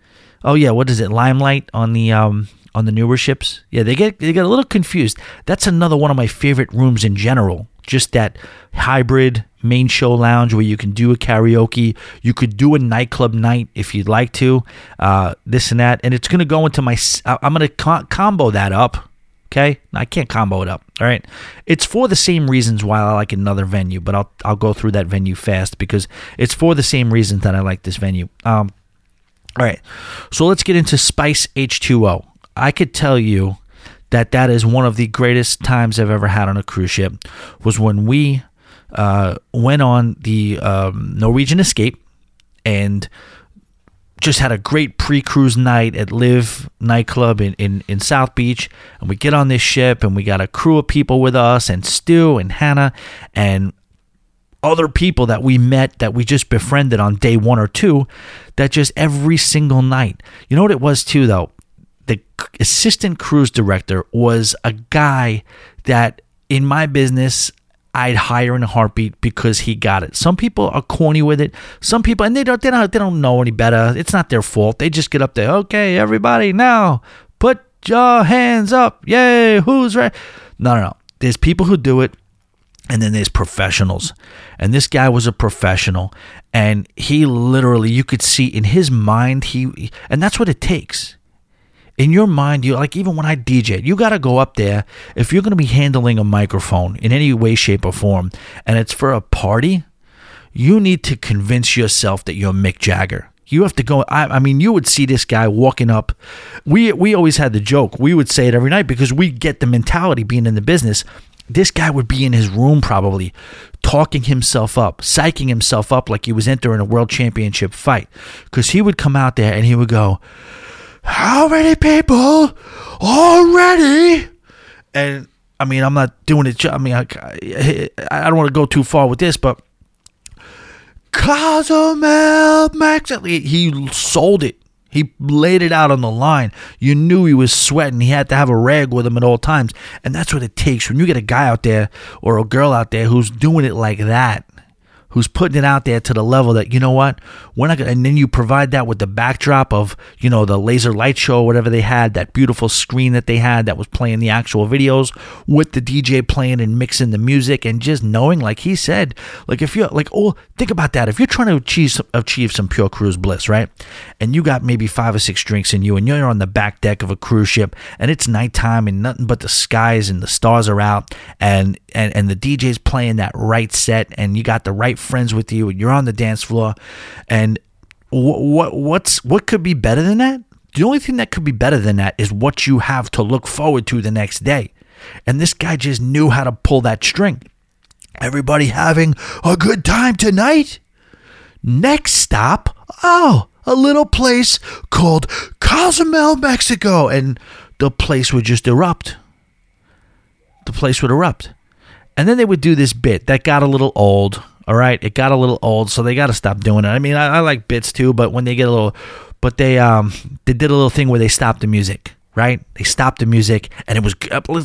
oh yeah, what is it? Limelight on the um, on the newer ships. Yeah, they get they get a little confused. That's another one of my favorite rooms in general just that hybrid main show lounge where you can do a karaoke. You could do a nightclub night if you'd like to, uh, this and that. And it's going to go into my, I'm going to co- combo that up. Okay, I can't combo it up. All right, it's for the same reasons why I like another venue, but I'll I'll go through that venue fast because it's for the same reasons that I like this venue. Um, all right, so let's get into Spice H2O. I could tell you that that is one of the greatest times I've ever had on a cruise ship was when we uh, went on the um, Norwegian Escape and just had a great pre-cruise night at LIV nightclub in, in, in South Beach. And we get on this ship and we got a crew of people with us and Stu and Hannah and other people that we met that we just befriended on day one or two that just every single night. You know what it was too though? Assistant cruise director was a guy that in my business I'd hire in a heartbeat because he got it. Some people are corny with it. Some people, and they don't, they don't, they don't know any better. It's not their fault. They just get up there. Okay, everybody, now put your hands up. Yay! Who's right? No, no, no. There's people who do it, and then there's professionals. And this guy was a professional, and he literally, you could see in his mind, he, and that's what it takes in your mind, you like even when I DJ, you got to go up there if you're going to be handling a microphone in any way, shape, or form, and it's for a party. You need to convince yourself that you're Mick Jagger. You have to go. I, I, mean, you would see this guy walking up. We we always had the joke. We would say it every night because we get the mentality being in the business. This guy would be in his room probably, talking himself up, psyching himself up like he was entering a world championship fight. Because he would come out there and he would go, how many people already? And I mean, I'm not doing it. I mean, I, I don't want to go too far with this, but Cozumel Max, he sold it. He laid it out on the line. You knew he was sweating. He had to have a rag with him at all times. And that's what it takes when you get a guy out there or a girl out there who's doing it like that who's putting it out there to the level that you know what? We're not gonna and then you provide that with the backdrop of you know the laser light show or whatever they had that beautiful screen that they had that was playing the actual videos with the dj playing and mixing the music and just knowing like he said like if you're like oh think about that. If you're trying to achieve achieve some pure cruise bliss right? And you got maybe five or six drinks in you and you're on the back deck of a cruise ship and it's nighttime and nothing but the skies and the stars are out and and, and the dj's playing that right set and you got the right friends with you and you're on the dance floor. And what, what what's what could be better than that? The only thing that could be better than that is what you have to look forward to the next day. And this guy just knew how to pull that string. Everybody having a good time tonight? Next stop oh a little place called Cozumel, Mexico, and the place would just erupt. The place would erupt. And then they would do this bit that got a little old. All right, it got a little old, so they got to stop doing it. I mean, I, I, like bits too, but when they get a little, but they um they did a little thing where they stopped the music. Right, they stopped the music, and it was.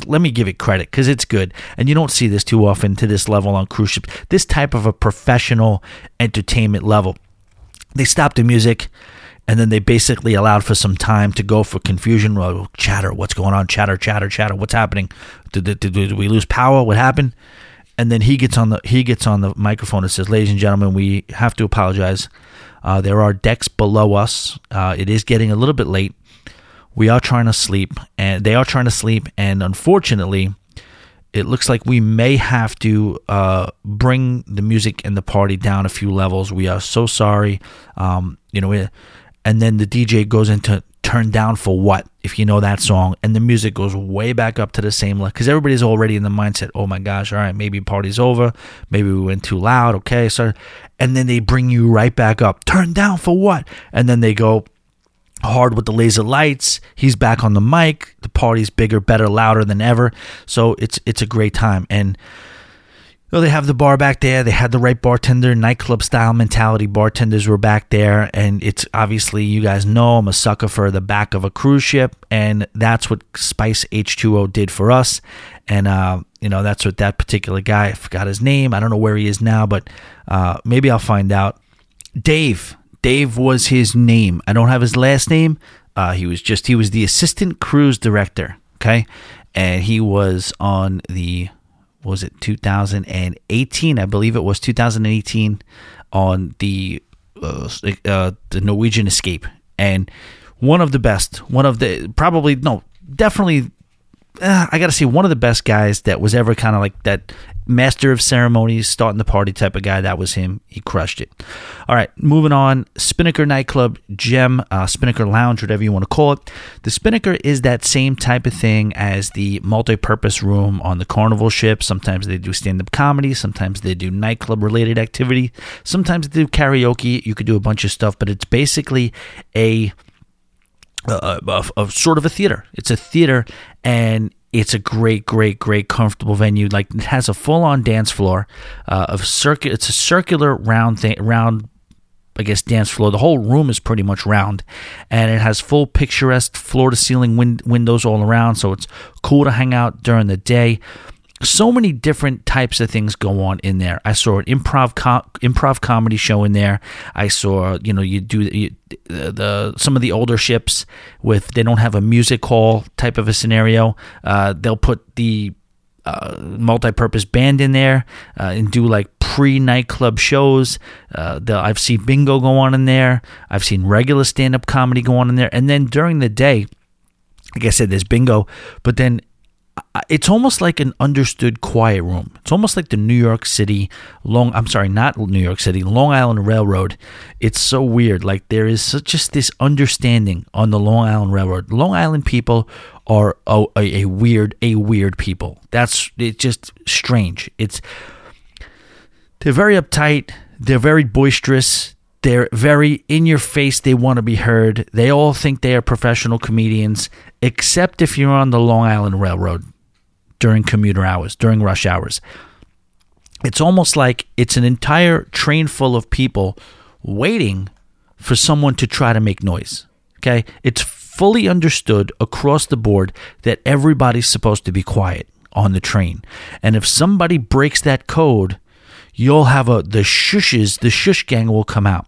Let me give it credit because it's good, and you don't see this too often to this level on cruise ships. This type of a professional entertainment level they stopped the music and then they basically allowed for some time to go for confusion. Well, chatter, what's going on? Chatter, chatter, chatter. What's happening? Did, did, did, we lose power? What happened? And then he gets on the he gets on the microphone and says, "Ladies and gentlemen, we have to apologize. Uh, there are decks below us. Uh, it is getting a little bit late. We are trying to sleep, and they are trying to sleep, and unfortunately." it looks like we may have to uh, bring the music and the party down a few levels. We are so sorry. Um, you know, and then the DJ goes into turn down for what if you know that song and the music goes way back up to the same level because everybody's already in the mindset oh my gosh all right maybe party's over maybe we went too loud okay so and then they bring you right back up turn down for what and then they go hard with the laser lights. He's back on the mic. The party's bigger, better, louder than ever. So it's it's a great time. And know, they have the bar back there. They had the right bartender, nightclub style mentality. Bartenders were back there, and it's obviously you guys know I'm a sucker for the back of a cruise ship, and that's what Spice H2O did for us. And uh, you know that's what that particular guy. I forgot his name. I don't know where he is now, but uh, maybe I'll find out. Dave Dave was his name. I don't have his last name. Uh, he was just he was the assistant cruise director. Okay, and he was on the was it 2018? I believe it was 2018 on the uh, uh, the Norwegian Escape, and one of the best, one of the probably no, definitely. Uh, I got to say, one of the best guys that was ever kind of like that master of ceremonies, starting the party type of guy. That was him. He crushed it. All right, moving on. Spinnaker Nightclub, Gem, uh, Spinnaker Lounge, whatever you want to call it. The Spinnaker is that same type of thing as the multi-purpose room on the Carnival ship. Sometimes they do stand-up comedy. Sometimes they do nightclub-related activity. Sometimes they do karaoke. You could do a bunch of stuff, but it's basically a uh, of, sort of a theater. It's a theater, and it's a great, great, great, comfortable venue. Like it has a full-on dance floor uh, of circuit. It's a circular round thing, round. I guess dance floor. The whole room is pretty much round, and it has full picturesque floor-to-ceiling win- windows all around. So it's cool to hang out during the day so many different types of things go on in there. I saw an improv improv comedy show in there. I saw you know you do you, the, the, some of the older ships with they don't have a music hall type of a scenario. Uh, they'll put the uh, multi-purpose band in there uh, and do like pre nightclub shows. Uh, I've seen bingo go on in there. I've seen regular stand-up comedy go on in there, and then during the day, like I said, there's bingo, but then it's almost like an understood quiet room. It's almost like the New York City Long I'm sorry, not New York City, Long Island Railroad. It's so weird. Like there is such just this understanding on the Long Island Railroad. Long Island people are a, a, a weird a weird people. That's it's just strange. It's they're very uptight, they're very boisterous, they're very in your face. They want to be heard. They all think they are professional comedians, except if you're on the Long Island Railroad during commuter hours, during rush hours. It's almost like it's an entire train full of people waiting for someone to try to make noise. Okay? It's fully understood across the board that everybody's supposed to be quiet on the train. And if somebody breaks that code, you'll have a the shushes, the shush gang will come out.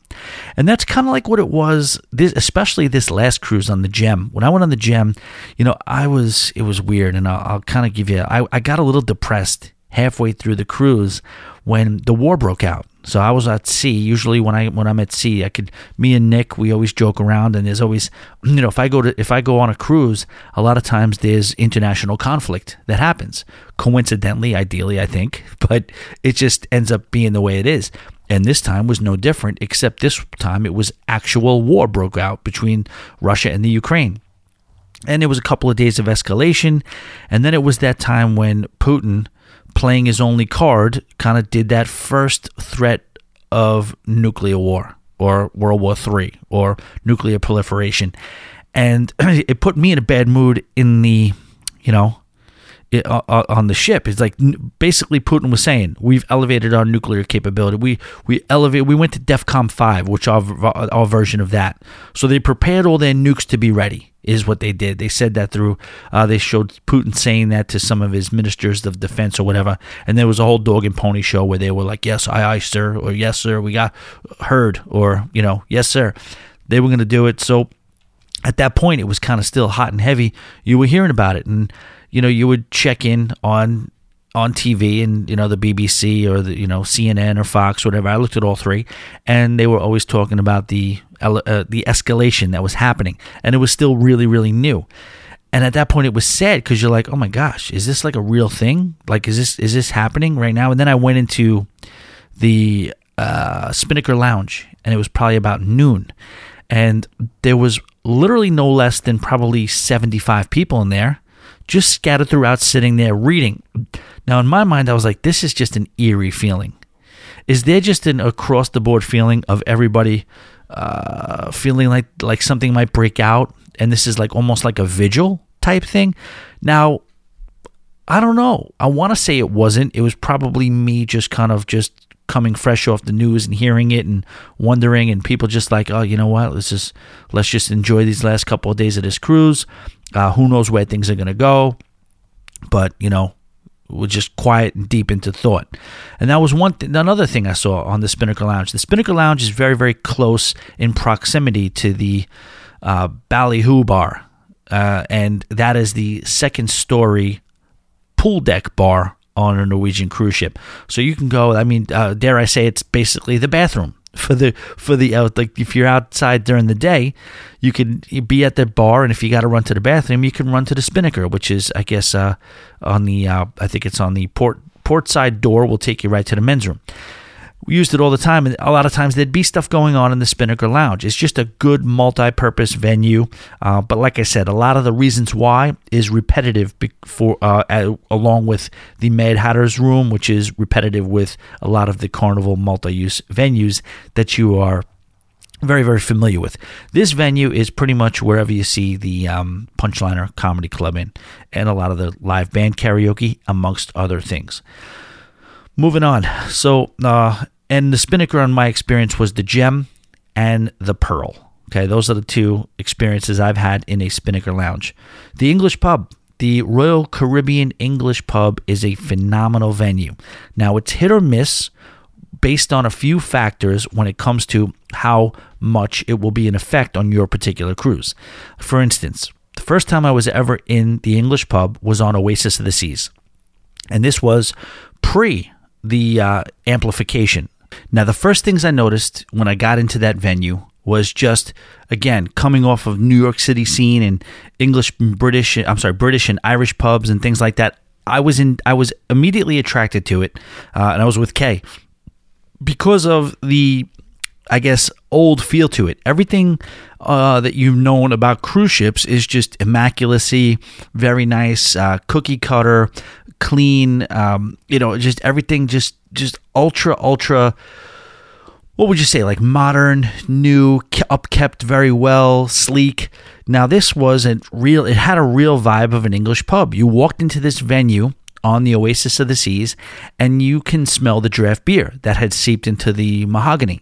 And that's kind of like what it was this especially this last cruise on the Gem. When I went on the Gem, you know, I was it was weird and I'll, I'll kind of give you I, I got a little depressed halfway through the cruise when the war broke out. So I was at sea. Usually when I when I'm at sea, I could me and Nick we always joke around, and there's always you know if I go to if I go on a cruise, a lot of times there's international conflict that happens. Coincidentally, ideally, I think, but it just ends up being the way it is. And this time was no different, except this time it was actual war broke out between Russia and the Ukraine. And there was a couple of days of escalation, and then it was that time when Putin playing his only card, kind of did that first threat of nuclear war or World War III or nuclear proliferation. And it put me in a bad mood in the, you know, it, uh, on the ship. It's like basically Putin was saying we've elevated our nuclear capability. We we elevate. We went to DEFCON five, which our our version of that. So they prepared all their nukes to be ready. Is what they did. They said that through. Uh, they showed Putin saying that to some of his ministers of defense or whatever. And there was a whole dog and pony show where they were like, "Yes, aye, aye, sir," or "Yes, sir, we got heard," or you know, "Yes, sir." They were going to do it. So at that point, it was kind of still hot and heavy. You were hearing about it, and you know, you would check in on on TV and you know the BBC or the you know CNN or Fox whatever. I looked at all three, and they were always talking about the uh, the escalation that was happening, and it was still really really new. And at that point, it was sad because you're like, oh my gosh, is this like a real thing? Like, is this is this happening right now? And then I went into the uh, Spinnaker Lounge, and it was probably about noon, and there was literally no less than probably 75 people in there just scattered throughout sitting there reading. Now, in my mind, I was like, this is just an eerie feeling. Is there just an across the board feeling of everybody uh, feeling like like something might break out, and this is like almost like a vigil type thing? Now, I don't know. I want to say it wasn't. It was probably me just kind of just coming fresh off the news and hearing it and wondering and people just like oh you know what let's just let's just enjoy these last couple of days of this cruise uh, who knows where things are going to go? But, you know, we're just quiet and deep into thought. And that was one th- another thing I saw on the Spinnaker Lounge. The Spinnaker Lounge is very, very close in proximity to the uh, Ballyhoo Bar. Uh, and that is the second story pool deck bar on a Norwegian cruise ship. So you can go, I mean, uh, dare I say, it's basically the bathroom for the for the out like if you're outside during the day, you can be at the bar, and if you got to run to the bathroom, you can run to the Spinnaker, which is I guess uh, on the uh, I think it's on the port port side door. Will take you right to the men's room we used it all the time, and a lot of times there'd be stuff going on in the Spinnaker Lounge. It's just a good multi-purpose venue, uh, but like I said, a lot of the reasons why is repetitive for uh, along with the Mad Hatter's Room, which is repetitive with a lot of the Carnival multi-use venues that you are very very familiar with. This venue is pretty much wherever you see the um, Punchliner Comedy Club in, and a lot of the live band karaoke, amongst other things. Moving on. So, uh, and the Spinnaker, in my experience, was the gem and the pearl. Okay, those are the two experiences I've had in a Spinnaker lounge. The English pub, the Royal Caribbean English pub, is a phenomenal venue. Now, it's hit or miss based on a few factors when it comes to how much it will be in effect on your particular cruise. For instance, the first time I was ever in the English pub was on Oasis of the Seas. And this was pre the uh, amplification. Now, the first things I noticed when I got into that venue was just again coming off of New York City scene and English, British, I'm sorry, British and Irish pubs and things like that. I was in, I was immediately attracted to it, uh, and I was with Kay because of the, I guess, old feel to it. Everything uh, that you've known about cruise ships is just immaculacy, very nice, uh, cookie cutter, clean. Um, you know, just everything just just ultra ultra. What would you say? Like modern, new, upkept, very well, sleek. Now this was a real. It had a real vibe of an English pub. You walked into this venue on the Oasis of the Seas, and you can smell the draft beer that had seeped into the mahogany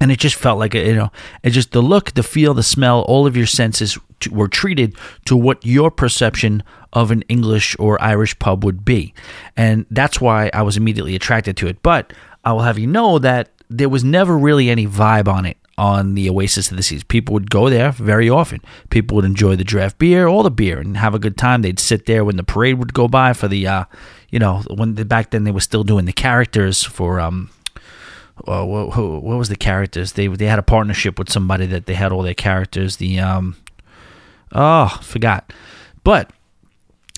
and it just felt like you know it just the look the feel the smell all of your senses were treated to what your perception of an english or irish pub would be and that's why i was immediately attracted to it but I will have you know that there was never really any vibe on it on the Oasis of the Seas. People would go there very often. People would enjoy the draft beer, all the beer, and have a good time. They'd sit there when the parade would go by for the, uh, you know, when the, back then they were still doing the characters for. Um, uh, what, what, was the characters? They they had a partnership with somebody that they had all their characters. The um, oh, forgot, but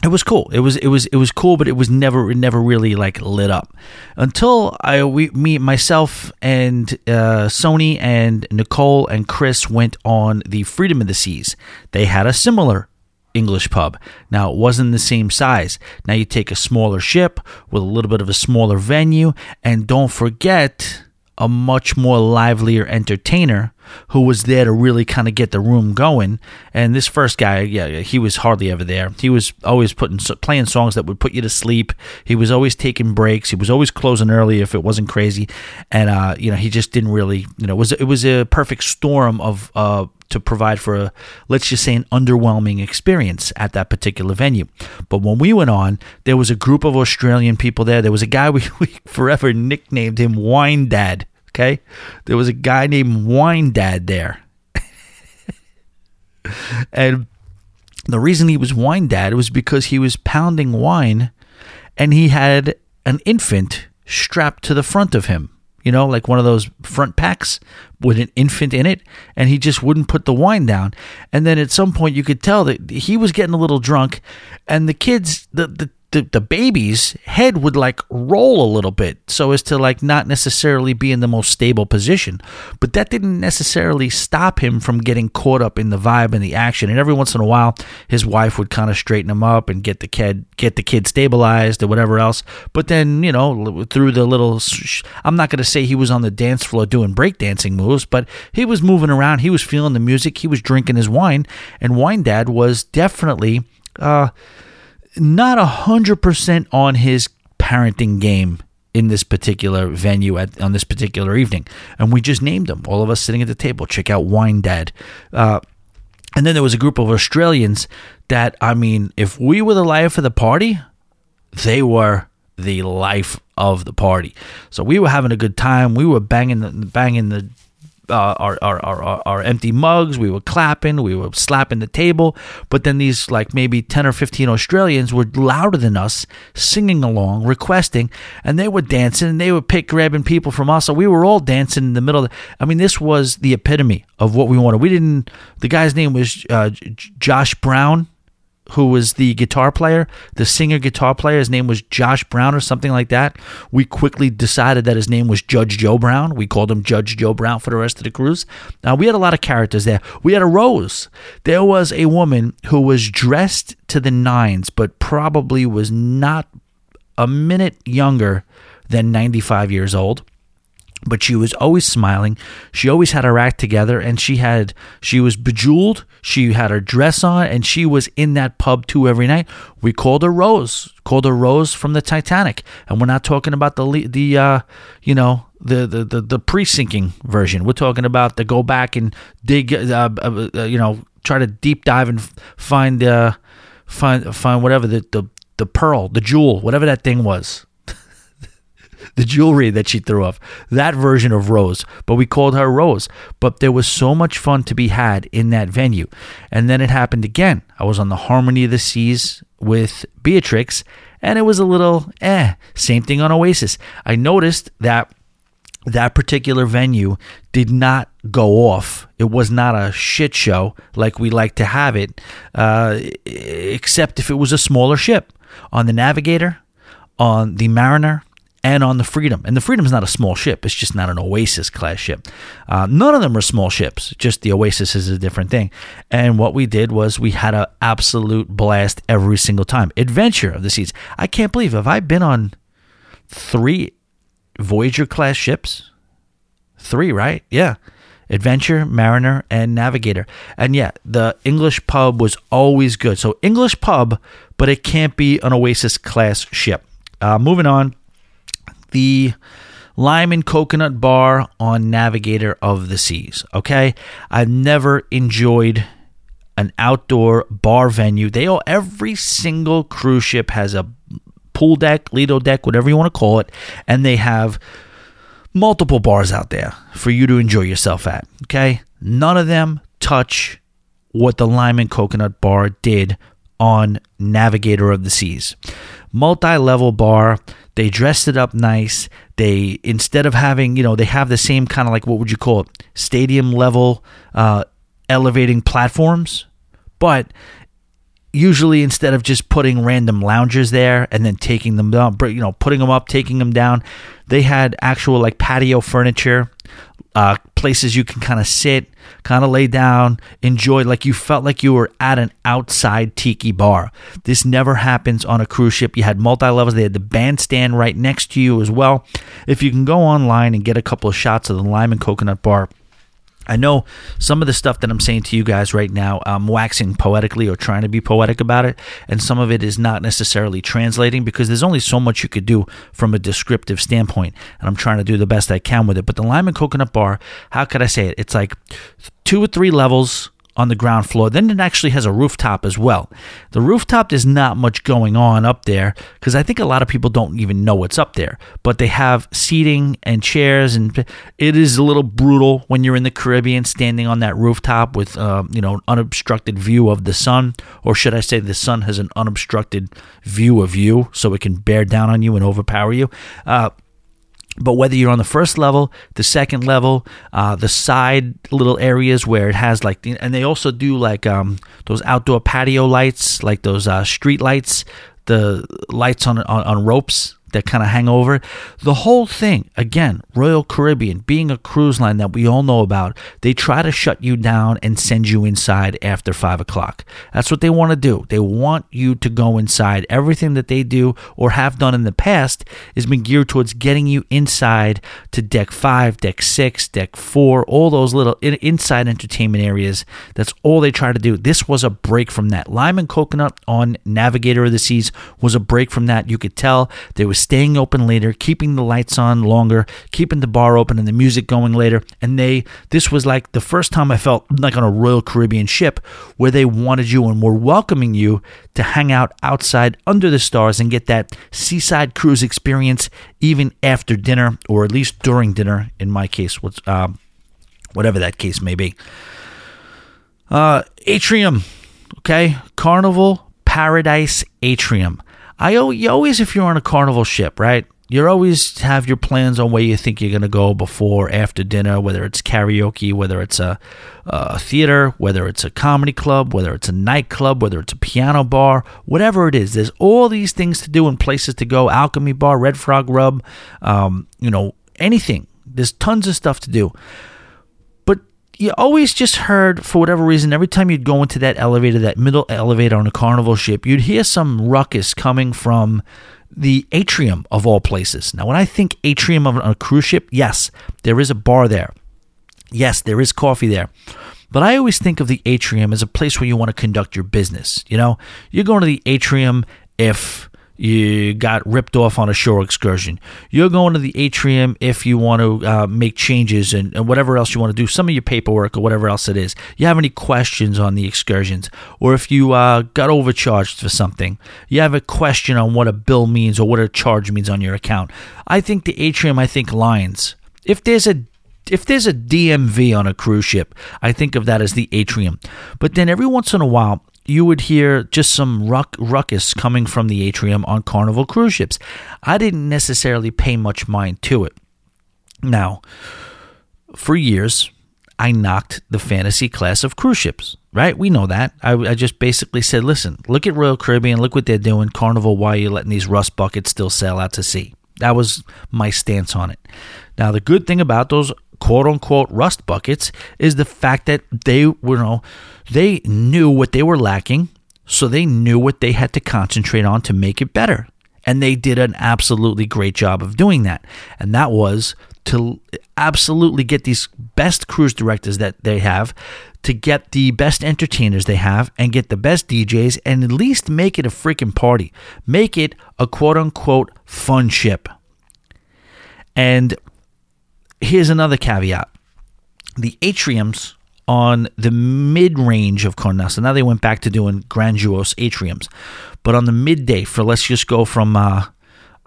it was cool. It was it was it was cool, but it was never it never really like lit up until I we me myself and uh, Sony and Nicole and Chris went on the Freedom of the Seas. They had a similar English pub. Now it wasn't the same size. Now you take a smaller ship with a little bit of a smaller venue, and don't forget a much more livelier entertainer who was there to really kind of get the room going. And this first guy, yeah, he was hardly ever there. He was always putting playing songs that would put you to sleep. He was always taking breaks. He was always closing early if it wasn't crazy. And uh, you know, he just didn't really, you know, it was it was a perfect storm of uh, to provide for a let's just say an underwhelming experience at that particular venue. But when we went on, there was a group of Australian people there. There was a guy we, we forever nicknamed him Wine Dad. Okay, there was a guy named Wine Dad there, and the reason he was Wine Dad was because he was pounding wine, and he had an infant strapped to the front of him you know, like one of those front packs with an infant in it, and he just wouldn't put the wine down. And then at some point, you could tell that he was getting a little drunk, and the kids, the the the, the baby's head would like roll a little bit so as to like not necessarily be in the most stable position. But that didn't necessarily stop him from getting caught up in the vibe and the action. And every once in a while, his wife would kind of straighten him up and get the kid get the kid stabilized or whatever else. But then you know through the little, I'm not going to say he was on the dance floor doing breakdancing moves, but he was moving around. He was feeling the music. He was drinking his wine, and Wine Dad was definitely. Uh, not a hundred percent on his parenting game in this particular venue at on this particular evening, and we just named them. All of us sitting at the table. Check out Wine Dad. Uh, and then there was a group of Australians that I mean, if we were the life of the party, they were the life of the party. So we were having a good time. We were banging the banging the uh, our, our, our, our empty mugs. We were clapping, we were slapping the table. But then these, like maybe 10 or 15 Australians were louder than us, singing along, requesting, and they were dancing and they were pick grabbing people from us. So we were all dancing in the middle. The, I mean, this was the epitome of what we wanted. We didn't, the guy's name was uh, Josh Brown who was the guitar player, the singer guitar player. His name was Josh Brown or something like that. We quickly decided that his name was Judge Joe Brown. We called him Judge Joe Brown for the rest of the cruise. Now, we had a lot of characters there. We had a Rose. There was a woman who was dressed to the nines, but probably was not a minute younger than 95 years old but she was always smiling. She always had her act together and she had she was bejeweled, she had her dress on and she was in that pub too every night. We called her Rose, called her Rose from the Titanic. And we're not talking about the the uh, you know, the the the, the pre-sinking version. We're talking about the go back and dig uh, uh, uh you know, try to deep dive and find uh find find whatever the the the pearl, the jewel, whatever that thing was the jewelry that she threw off. That version of Rose, but we called her Rose. But there was so much fun to be had in that venue. And then it happened again. I was on the Harmony of the Seas with Beatrix, and it was a little eh. Same thing on Oasis. I noticed that that particular venue did not go off. It was not a shit show like we like to have it, uh, except if it was a smaller ship. On the Navigator, on the Mariner, and on the Freedom. And the Freedom is not a small ship, it's just not an Oasis class ship. Uh, none of them are small ships, just the Oasis is a different thing. And what we did was we had an absolute blast every single time. Adventure of the Seas. I can't believe, have I been on three Voyager class ships? Three, right? Yeah. Adventure, Mariner, and Navigator. And yeah, the English pub was always good. So, English pub, but it can't be an Oasis class ship. Uh, moving on the lime and coconut bar on Navigator of the Seas. Okay, I've never enjoyed an outdoor bar venue. They all every single cruise ship has a pool deck, Lido deck, whatever you want to call it, and they have multiple bars out there for you to enjoy yourself at. Okay, none of them touch what the Lime and Coconut Bar did on Navigator of the Seas. Multi level bar. They dressed it up nice. They, instead of having, you know, they have the same kind of like, what would you call it? Stadium level uh, elevating platforms. But usually instead of just putting random loungers there and then taking them down, you know, putting them up, taking them down, they had actual like patio furniture, uh, places you can kind of sit, kind of lay down, enjoy, like you felt like you were at an outside tiki bar. This never happens on a cruise ship. You had multi levels, they had the bandstand right next to you as well. If you can go online and get a couple of shots of the lime and Coconut Bar, I know some of the stuff that I'm saying to you guys right now, I'm waxing poetically or trying to be poetic about it, and some of it is not necessarily translating because there's only so much you could do from a descriptive standpoint, and I'm trying to do the best I can with it. But the Lime and Coconut Bar, how could I say it? It's like two or three levels on the ground floor. Then it actually has a rooftop as well. The rooftop, there's not much going on up there because I think a lot of people don't even know what's up there. But they have seating and chairs, and it is a little brutal when you're in the Caribbean standing on that rooftop with, uh, you know, an unobstructed view of the sun. Or should I say, the sun has an unobstructed view of you so it can bear down on you and overpower you. Uh, but whether you're on the first level, the second level, uh, the side little areas where it has like, and they also do like um, those outdoor patio lights, like those uh, street lights, the lights on, on, on ropes that kind of hang over. The whole thing, again, Royal Caribbean, being a cruise line that we all know about, they try to shut you down and send you inside after five o'clock. That's what they want to do. They want you to go inside. Everything that they do or have done in the past has been geared towards getting you inside to deck five, deck six, deck four, all those little inside entertainment areas. That's all they try to do. This was a break from that. Lime and Coconut on Navigator of the Seas was a break from that. You could tell there was staying open later, keeping the lights on longer, keeping the bar open and the music going later. And they, this was like the first time I felt like on a Royal Caribbean ship where they wanted you and were welcoming you to hang out outside under the stars and get that seaside cruise experience even after dinner or at least during dinner. In my case, uh, whatever that case may be. Uh, atrium, okay, Carnival Paradise Atrium. I always if you're on a carnival ship, right? You always have your plans on where you think you're going to go before, after dinner, whether it's karaoke, whether it's a, a theater, whether it's a comedy club, whether it's a nightclub, whether it's a piano bar, whatever it is. There's all these things to do and places to go. Alchemy Bar, Red Frog Pub, um, you know, anything. There's tons of stuff to do you always just heard for whatever reason every time you'd go into that elevator that middle elevator on a carnival ship you'd hear some ruckus coming from the atrium of all places. Now when i think atrium of a cruise ship yes there is a bar there. Yes there is coffee there. But i always think of the atrium as a place where you want to conduct your business you know? You're going to the atrium if you got ripped off on a shore excursion. You're going to the atrium if you want to uh, make changes and, and, whatever else you want to do, some of your paperwork or whatever else it is. You have any questions on the excursions, or if you uh, got overcharged for something, you have a question on what a bill means or what a charge means on your account. I think the atrium, I think lines. If there's a if there's a DMV on a cruise ship, I think of that as the atrium. But then every once in a while, you would hear just some ruck, ruckus coming from the atrium on Carnival cruise ships. I didn't necessarily pay much mind to it. Now, for years, I knocked the fantasy class of cruise ships, right? We know that. I, I, just basically said, listen, look at Royal Caribbean, look what they're doing. Carnival, why are you letting these rust buckets still sail out to sea? That was my stance on it. Now, the good thing about those quote unquote rust buckets is the fact that they were, you know, they knew what they were lacking, so they knew what they had to concentrate on to make it better. And they did an absolutely great job of doing that. And that was to absolutely get these best cruise directors that they have, to get the best entertainers they have, and get the best DJs, and at least make it a freaking party. Make it a quote unquote fun ship. And here's another caveat the atriums on the mid range of Carnival. now they went back to doing grandiose atriums. But on the midday, for let's just go from, uh,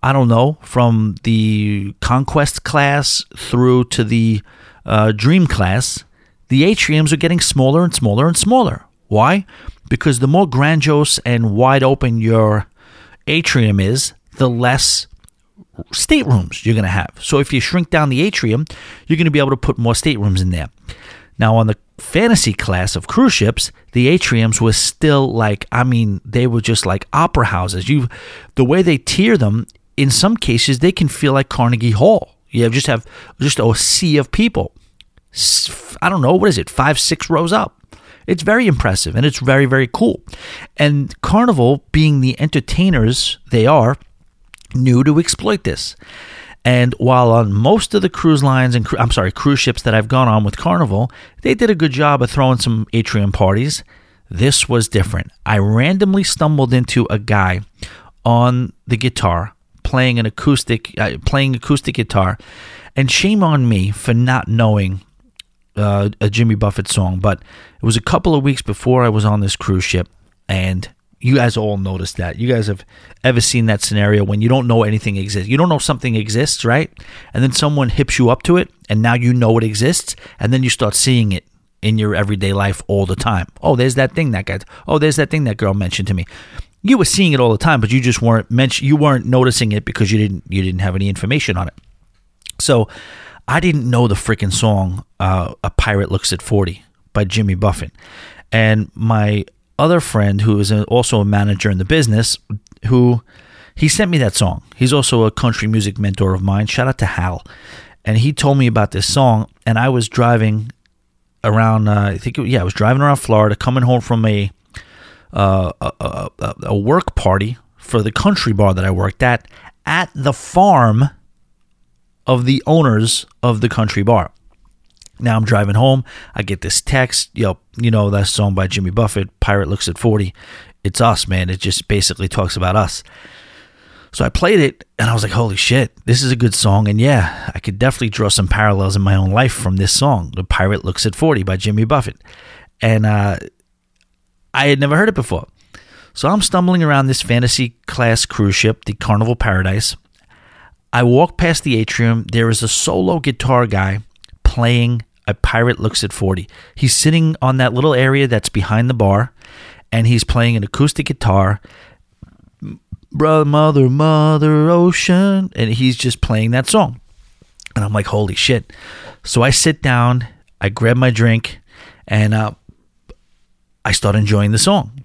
I don't know, from the conquest class through to the uh, dream class, the atriums are getting smaller and smaller and smaller. Why? Because the more grandiose and wide open your atrium is, the less staterooms you're going to have. So if you shrink down the atrium, you're going to be able to put more staterooms in there. Now, on the fantasy class of cruise ships, the atriums were still like, I mean, they were just like opera houses. You, the way they tier them, in some cases, they can feel like Carnegie Hall. You just have just a sea of people. I don't know what is it, five, six rows up. It's very impressive and it's very, very cool. And Carnival, being the entertainers they are, knew to exploit this. And while on most of the cruise lines and I'm sorry, cruise ships that I've gone on with Carnival, they did a good job of throwing some atrium parties. This was different. I randomly stumbled into a guy on the guitar playing an acoustic uh, playing acoustic guitar, and shame on me for not knowing uh, a Jimmy Buffett song. But it was a couple of weeks before I was on this cruise ship, and you guys all noticed that. You guys have ever seen that scenario when you don't know anything exists. You don't know something exists, right? And then someone hips you up to it, and now you know it exists, and then you start seeing it in your everyday life all the time. Oh, there's that thing that guy. Oh, there's that thing that girl mentioned to me. You were seeing it all the time, but you just weren't mention. You weren't noticing it because you didn't. You didn't have any information on it. So, I didn't know the freaking song uh, "A Pirate Looks at 40 by Jimmy Buffett, and my other friend who is also a manager in the business who he sent me that song. He's also a country music mentor of mine. Shout out to Hal. And he told me about this song, and I was driving around. Uh, I think, yeah, I was driving around Florida, coming home from a, uh, a, a, a work party for the country bar that I worked at at the farm of the owners of the country bar. Now I'm driving home. I get this text. Yo, you know that song by Jimmy Buffett, Pirate Looks at 40. It's us, man. It just basically talks about us. So I played it and I was like, holy shit, this is a good song. And yeah, I could definitely draw some parallels in my own life from this song, The Pirate Looks at 40 by Jimmy Buffett. And uh, I had never heard it before. So I'm stumbling around this fantasy class cruise ship, the Carnival Paradise. I walk past the atrium. There is a solo guitar guy playing a pirate looks at 40. He's sitting on that little area that's behind the bar and he's playing an acoustic guitar. Brother, mother, mother, ocean. And he's just playing that song. And I'm like, holy shit. So I sit down, I grab my drink, and uh, I start enjoying the song.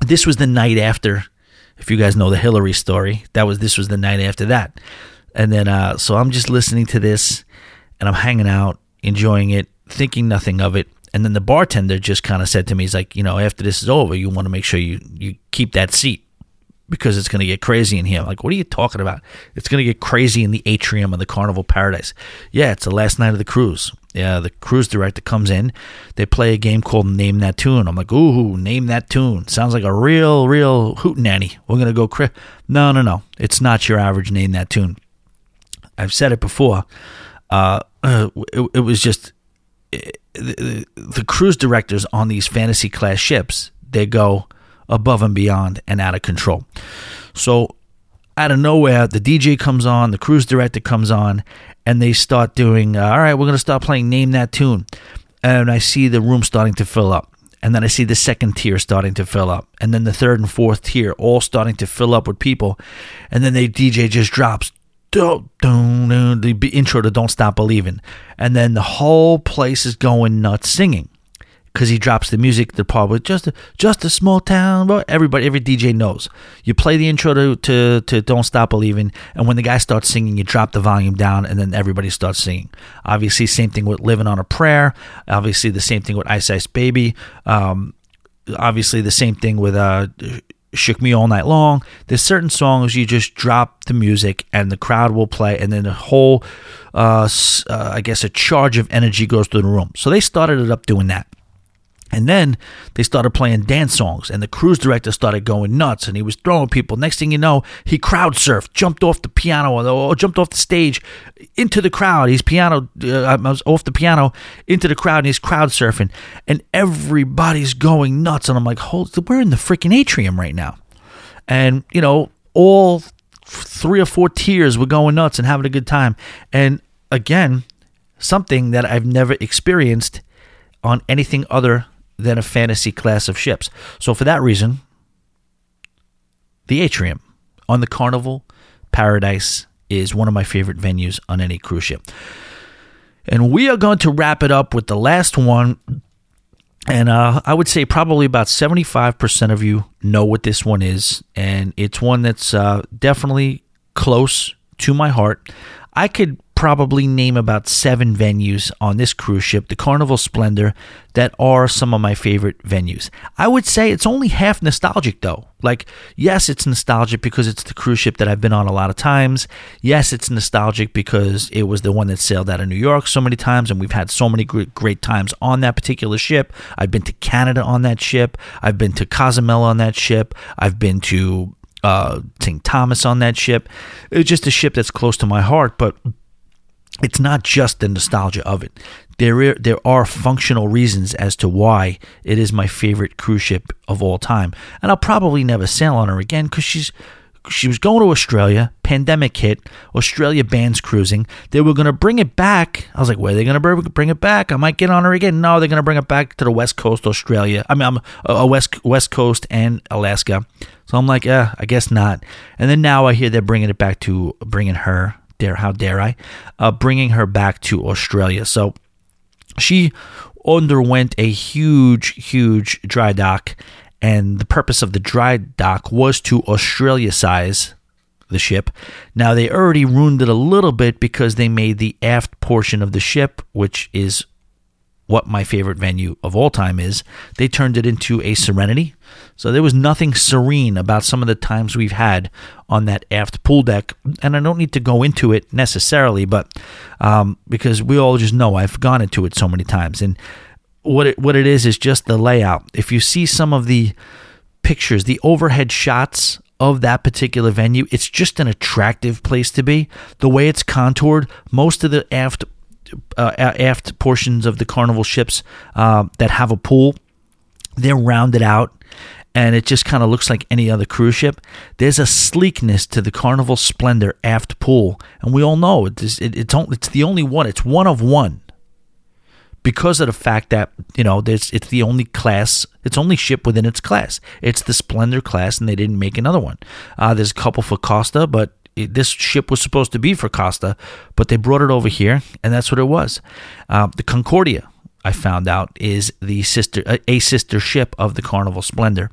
This was the night after, if you guys know the Hillary story, that was this was the night after that. And then uh, so I'm just listening to this and I'm hanging out enjoying it, thinking nothing of it. And then the bartender just kind of said to me, he's like, you know, after this is over, you want to make sure you, you keep that seat because it's going to get crazy in here. I'm like, what are you talking about? It's going to get crazy in the atrium of the Carnival Paradise. Yeah, it's the last night of the cruise. Yeah, the cruise director comes in. They play a game called Name That Tune. I'm like, ooh, name that tune. Sounds like a real, real hootenanny. We're going to go cri-. No, no, no. It's not your average Name That Tune. I've said it before. Uh, uh, it, it, was just it, the, the cruise directors on these fantasy class ships. They go above and beyond and out of control. So out of nowhere, the DJ comes on, the cruise director comes on, and they start doing, uh, all right, we're going to start playing Name That Tune. And I see the room starting to fill up. And then I see the second tier starting to fill up. And then the third and fourth tier all starting to fill up with people. And then the DJ just drops the intro to Don't Stop Believing. And then the whole place is going nuts singing because he drops the music. The part with just a, just a small town. Everybody, every DJ knows. You play the intro to, to, to Don't Stop Believing, and when the guy starts singing, you drop the volume down, and then everybody starts singing. Obviously, same thing with Living on a Prayer. Obviously, the same thing with Ice Ice Baby. Um, obviously, the same thing with uh, shook me all night long. There's certain songs you just drop the music and the crowd will play, and then the whole, uh, uh, I guess, a charge of energy goes through the room. So they started it up doing that. And then they started playing dance songs, and the cruise director started going nuts, and he was throwing people. Next thing you know, he crowd surfed, jumped off the piano, or jumped off the stage into the crowd. He's piano, uh, was off the piano into the crowd, and he's crowd surfing, and everybody's going nuts. And I'm like, hold, we're in the freaking atrium right now, and you know, all three or four tiers. We're going nuts and having a good time. And again, something that I've never experienced on anything other than a fantasy class of ships. So for that reason, the atrium on the Carnival Paradise is one of my favorite venues on any cruise ship. And we are going to wrap it up with the last one. And uh, I would say probably about 75% of you know what this one is. And it's one that's uh, definitely close to my heart. I could probably name about seven venues on this cruise ship, the Carnival Splendor, that are some of my favorite venues. I would say it's only half nostalgic though. Like, yes, it's nostalgic because it's the cruise ship that I've been on a lot of times. Yes, it's nostalgic because it was the one that sailed out of New York so many times, and we've had so many great, times on that particular ship. I've been to Canada on that ship. I've been to Cozumel on that ship. I've been to uh, St. Thomas on that ship. It's just a ship that's close to my heart, but it's not just the nostalgia of it. There are, there are functional reasons as to why it is my favorite cruise ship of all time, and I'll probably never sail on her again because she's she was going to Australia. Pandemic hit. Australia bans cruising. They were going to bring it back. I was like, where are they going to bring it back? I might get on her again. No, they're going to bring it back to the West Coast, Australia. I mean, I'm a West West Coast and Alaska. So I'm like, yeah, I guess not. And then now I hear they're bringing it back to bringing her dare how dare I, uh, bringing her back to Australia. So she underwent a huge, huge dry dock, and the purpose of the dry dock was to Australia size the ship. Now they already ruined it a little bit because they made the aft portion of the ship, which is what my favorite venue of all time is. They turned it into a Serenity. So there was nothing serene about some of the times we've had on that aft pool deck. And I don't need to go into it necessarily, but um, because we all just know I've gone into it so many times. And what it, what it is is just the layout. If you see some of the pictures, the overhead shots of that particular venue, it's just an attractive place to be. The way it's contoured, most of the aft uh, aft portions of the Carnival ships uh, that have a pool, they're rounded out and it just kind of looks like any other cruise ship. There's a sleekness to the Carnival Splendor aft pool, and we all know it is, it, it's it's the only one. It's one of one because of the fact that you know there's it's the only class, it's only ship within its class. It's the Splendor class, and they didn't make another one. Uh, there's a couple for Costa, but this ship was supposed to be for Costa, but they brought it over here, and that's what it was. Uh, the Concordia, I found out, is the sister, a sister ship of the Carnival Splendor.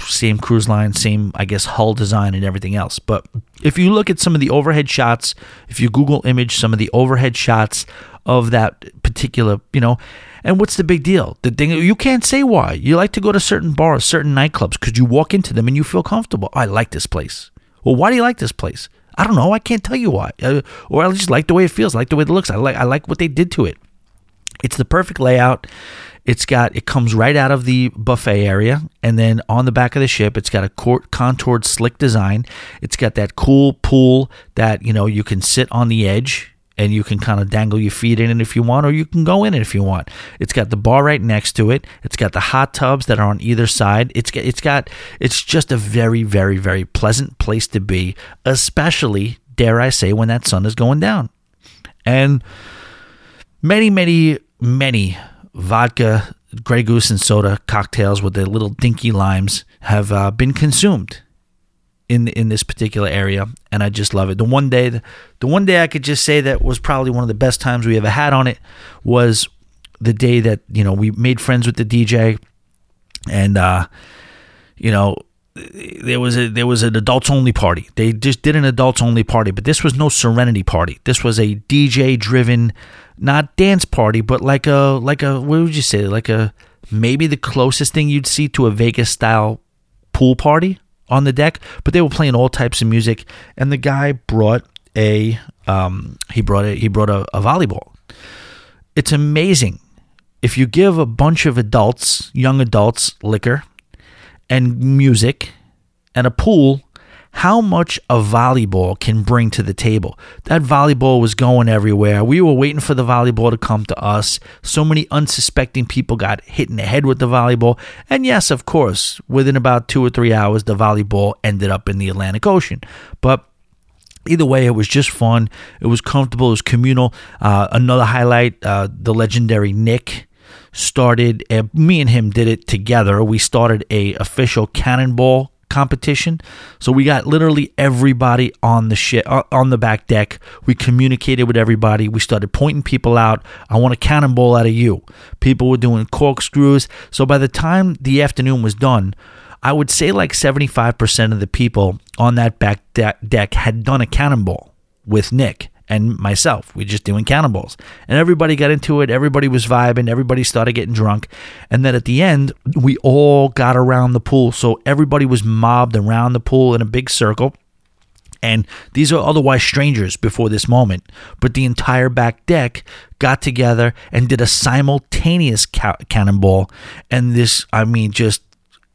Same cruise line, same, I guess, hull design and everything else. But if you look at some of the overhead shots, if you Google image some of the overhead shots of that particular, you know, and what's the big deal? The thing you can't say why. You like to go to certain bars, certain nightclubs because you walk into them and you feel comfortable. I like this place. Well, why do you like this place? I don't know. I can't tell you why. Uh, or I just like the way it feels. I like the way it looks. I like I like what they did to it. It's the perfect layout. It's got it comes right out of the buffet area, and then on the back of the ship, it's got a contoured, slick design. It's got that cool pool that you know you can sit on the edge and you can kind of dangle your feet in it if you want, or you can go in it if you want. It's got the bar right next to it. It's got the hot tubs that are on either side. It's got, it's got, it's just a very, very, very pleasant place to be, especially, dare I say, when that sun is going down. And many, many, many vodka, Grey Goose, and soda cocktails with their little dinky limes have uh, been consumed in in this particular area, and I just love it. The one day, the one day I could just say that was probably one of the best times we ever had on it was the day that you know we made friends with the DJ, and uh, you know there was a there was an adults only party. They just did an adults only party, but this was no Serenity party. This was a DJ driven, not dance party, but like a like a what would you say like a maybe the closest thing you'd see to a Vegas style pool party on the deck, but they were playing all types of music. And the guy brought a um, he brought a he brought a, a volleyball. It's amazing if you give a bunch of adults, young adults, liquor and music and a pool how much a volleyball can bring to the table. That volleyball was going everywhere. We were waiting for the volleyball to come to us. So many unsuspecting people got hit in the head with the volleyball. And yes, of course, within about two or three hours, the volleyball ended up in the Atlantic Ocean. But either way, it was just fun. It was comfortable. It was communal. Uh, another highlight: uh, the legendary Nick started. Uh, me and him did it together. We started a official cannonball competition. So we got literally everybody on the shit uh, on the back deck. We communicated with everybody. We started pointing people out. I want a cannonball out of you. People were doing corkscrews. So by the time the afternoon was done, I would say like 75% of the people on that back de- deck had done a cannonball with Nick and myself. We just doing cannonballs. And everybody got into it. Everybody was vibing. Everybody started getting drunk. And then at the end, we all got around the pool. So everybody was mobbed around the pool in a big circle. And these are otherwise strangers before this moment. But the entire back deck got together and did a simultaneous ca- cannonball. And this, I mean, just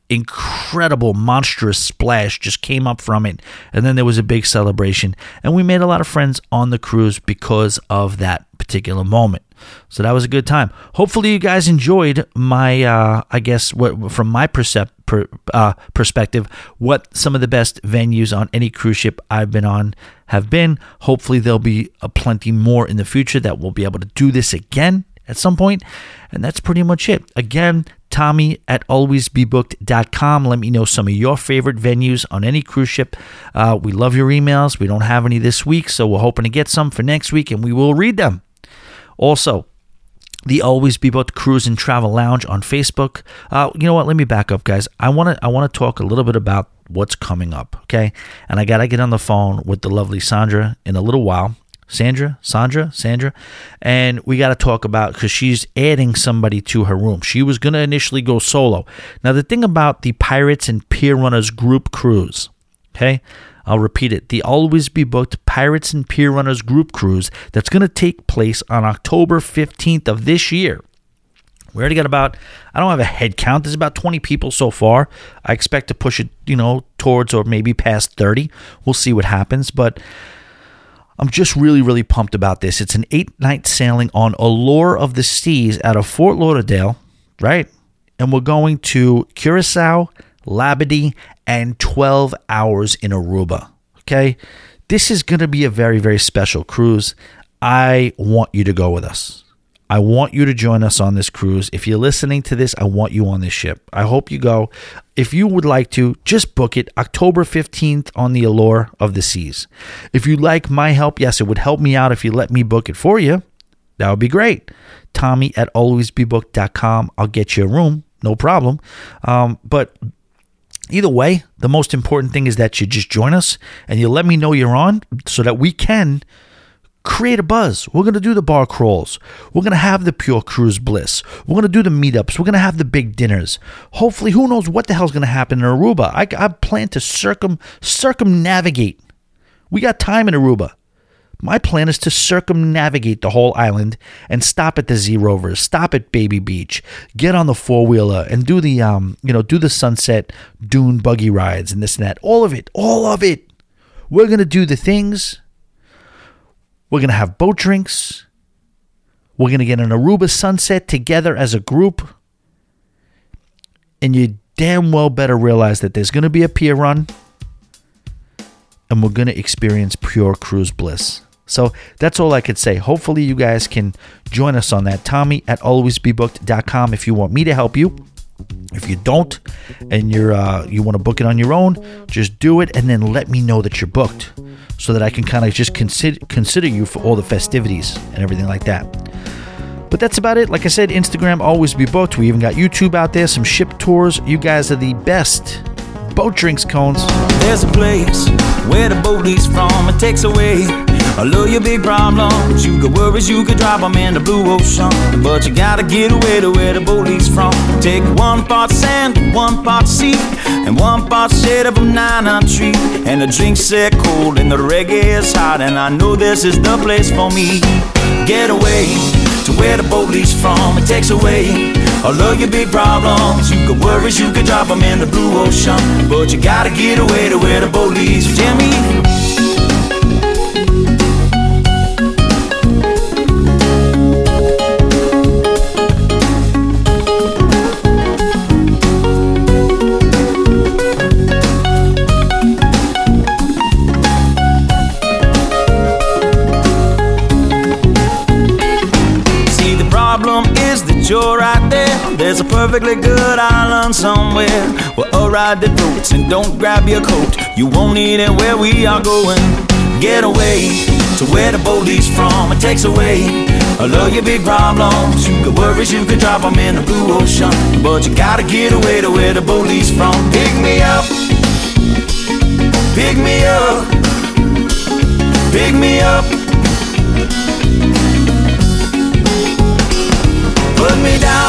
incredible monstrous splash just came up from it. And then there was a big celebration. And we made a lot of friends on the cruise because of that particular moment. So that was a good time. Hopefully you guys enjoyed my uh, i guess what from my per, uh, perspective what some of the best venues on any cruise ship i've been on have been. Hopefully there'll be a plenty more in the future that we'll be able to do this again at some point. And that's pretty much it. Again, Tommy at alwaysbebooked.com. Let me know some of your favorite venues on any cruise ship. Uh, we love your emails. We don't have any this week, so we're hoping to get some for next week, and we will read them. Also, the Always Be Booked Cruise and Travel Lounge on Facebook. Uh, you know what? Let me back up, guys. I want to I want to talk a little bit about what's coming up, okay? And I got to get on the phone with the lovely Sandra in a little while. Sandra, Sandra, Sandra, and we got to talk about because she's adding somebody to her room. She was going to initially go solo. Now, the thing about the Pirates and Pier Runners group cruise, okay, I'll repeat it the Always Be Booked Pirates and Pier Runners group cruise that's going to take place on October 15th of this year. We already got about, I don't have a head count. There's about 20 people so far. I expect to push it, you know, towards or maybe past 30. We'll see what happens. But I'm just really, really pumped about this. It's an eight night sailing on Allure of the Seas out of Fort Lauderdale, right? And we're going to Curacao, Labadee, and 12 hours in Aruba. Okay. This is going to be a very, very special cruise. I want you to go with us. I want you to join us on this cruise. If you're listening to this, I want you on this ship. I hope you go. If you would like to, just book it October 15th on the Allure of the Seas. If you'd like my help, yes, it would help me out if you let me book it for you. That would be great. Tommy at alwaysbebooked.com. I'll get you a room, no problem. Um, but either way, the most important thing is that you just join us and you let me know you're on so that we can create a buzz. We're going to do the bar crawls. We're going to have the pure cruise bliss. We're going to do the meetups. We're going to have the big dinners. Hopefully, who knows what the hell's going to happen in Aruba. I, I plan to circum circumnavigate. We got time in Aruba. My plan is to circumnavigate the whole island and stop at the Zeerovers, stop at Baby Beach, get on the four wheeler and do the um, you know, do the sunset dune buggy rides and this and that. All of it, all of it. We're gonna do the things we're going to have boat drinks. We're going to get an Aruba sunset together as a group. And you damn well better realize that there's going to be a pier run and we're going to experience pure cruise bliss. So that's all I could say. Hopefully, you guys can join us on that. Tommy at alwaysbebooked.com if you want me to help you. If you don't, and you're uh, you want to book it on your own, just do it, and then let me know that you're booked, so that I can kind of just consider consider you for all the festivities and everything like that. But that's about it. Like I said, Instagram always be booked. We even got YouTube out there, some ship tours. You guys are the best. Boat drinks cones. There's a place where the boat leaves from. It takes away of your big problems. You got worries, you could drop them in the blue ocean. But you gotta get away to where the boat leaves from. Take one part sand, one part sea, and one part shade of a nine tree. And the drinks set cold and the reggae is hot. And I know this is the place for me. Get away to where the boat leaves from. It takes away all of your big problems. You got worries, you could drop them in the blue ocean. But you gotta get away to where the boat leads. Jimmy. Perfectly good island somewhere where a ride that floats and don't grab your coat. You won't need it where we are going. Get away to where the leaves from. It takes away all of your big problems. You got worries, you could drop them in the blue ocean. But you gotta get away to where the leaves from. Pick me up, pick me up, pick me up. Put me down,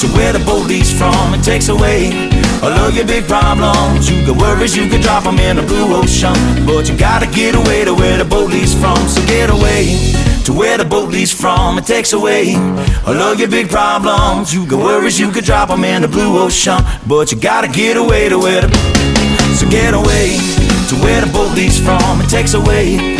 to where the leaves from. It takes away all of your big problems. You got worries, you can drop them in the blue ocean. But you gotta get away to where the leaves from. So get away to where the boat leaves from. It takes away all of your big problems. You got worries, you can drop them in the blue ocean. But you gotta get away to where the. So get away to where the boat leaves from. It takes away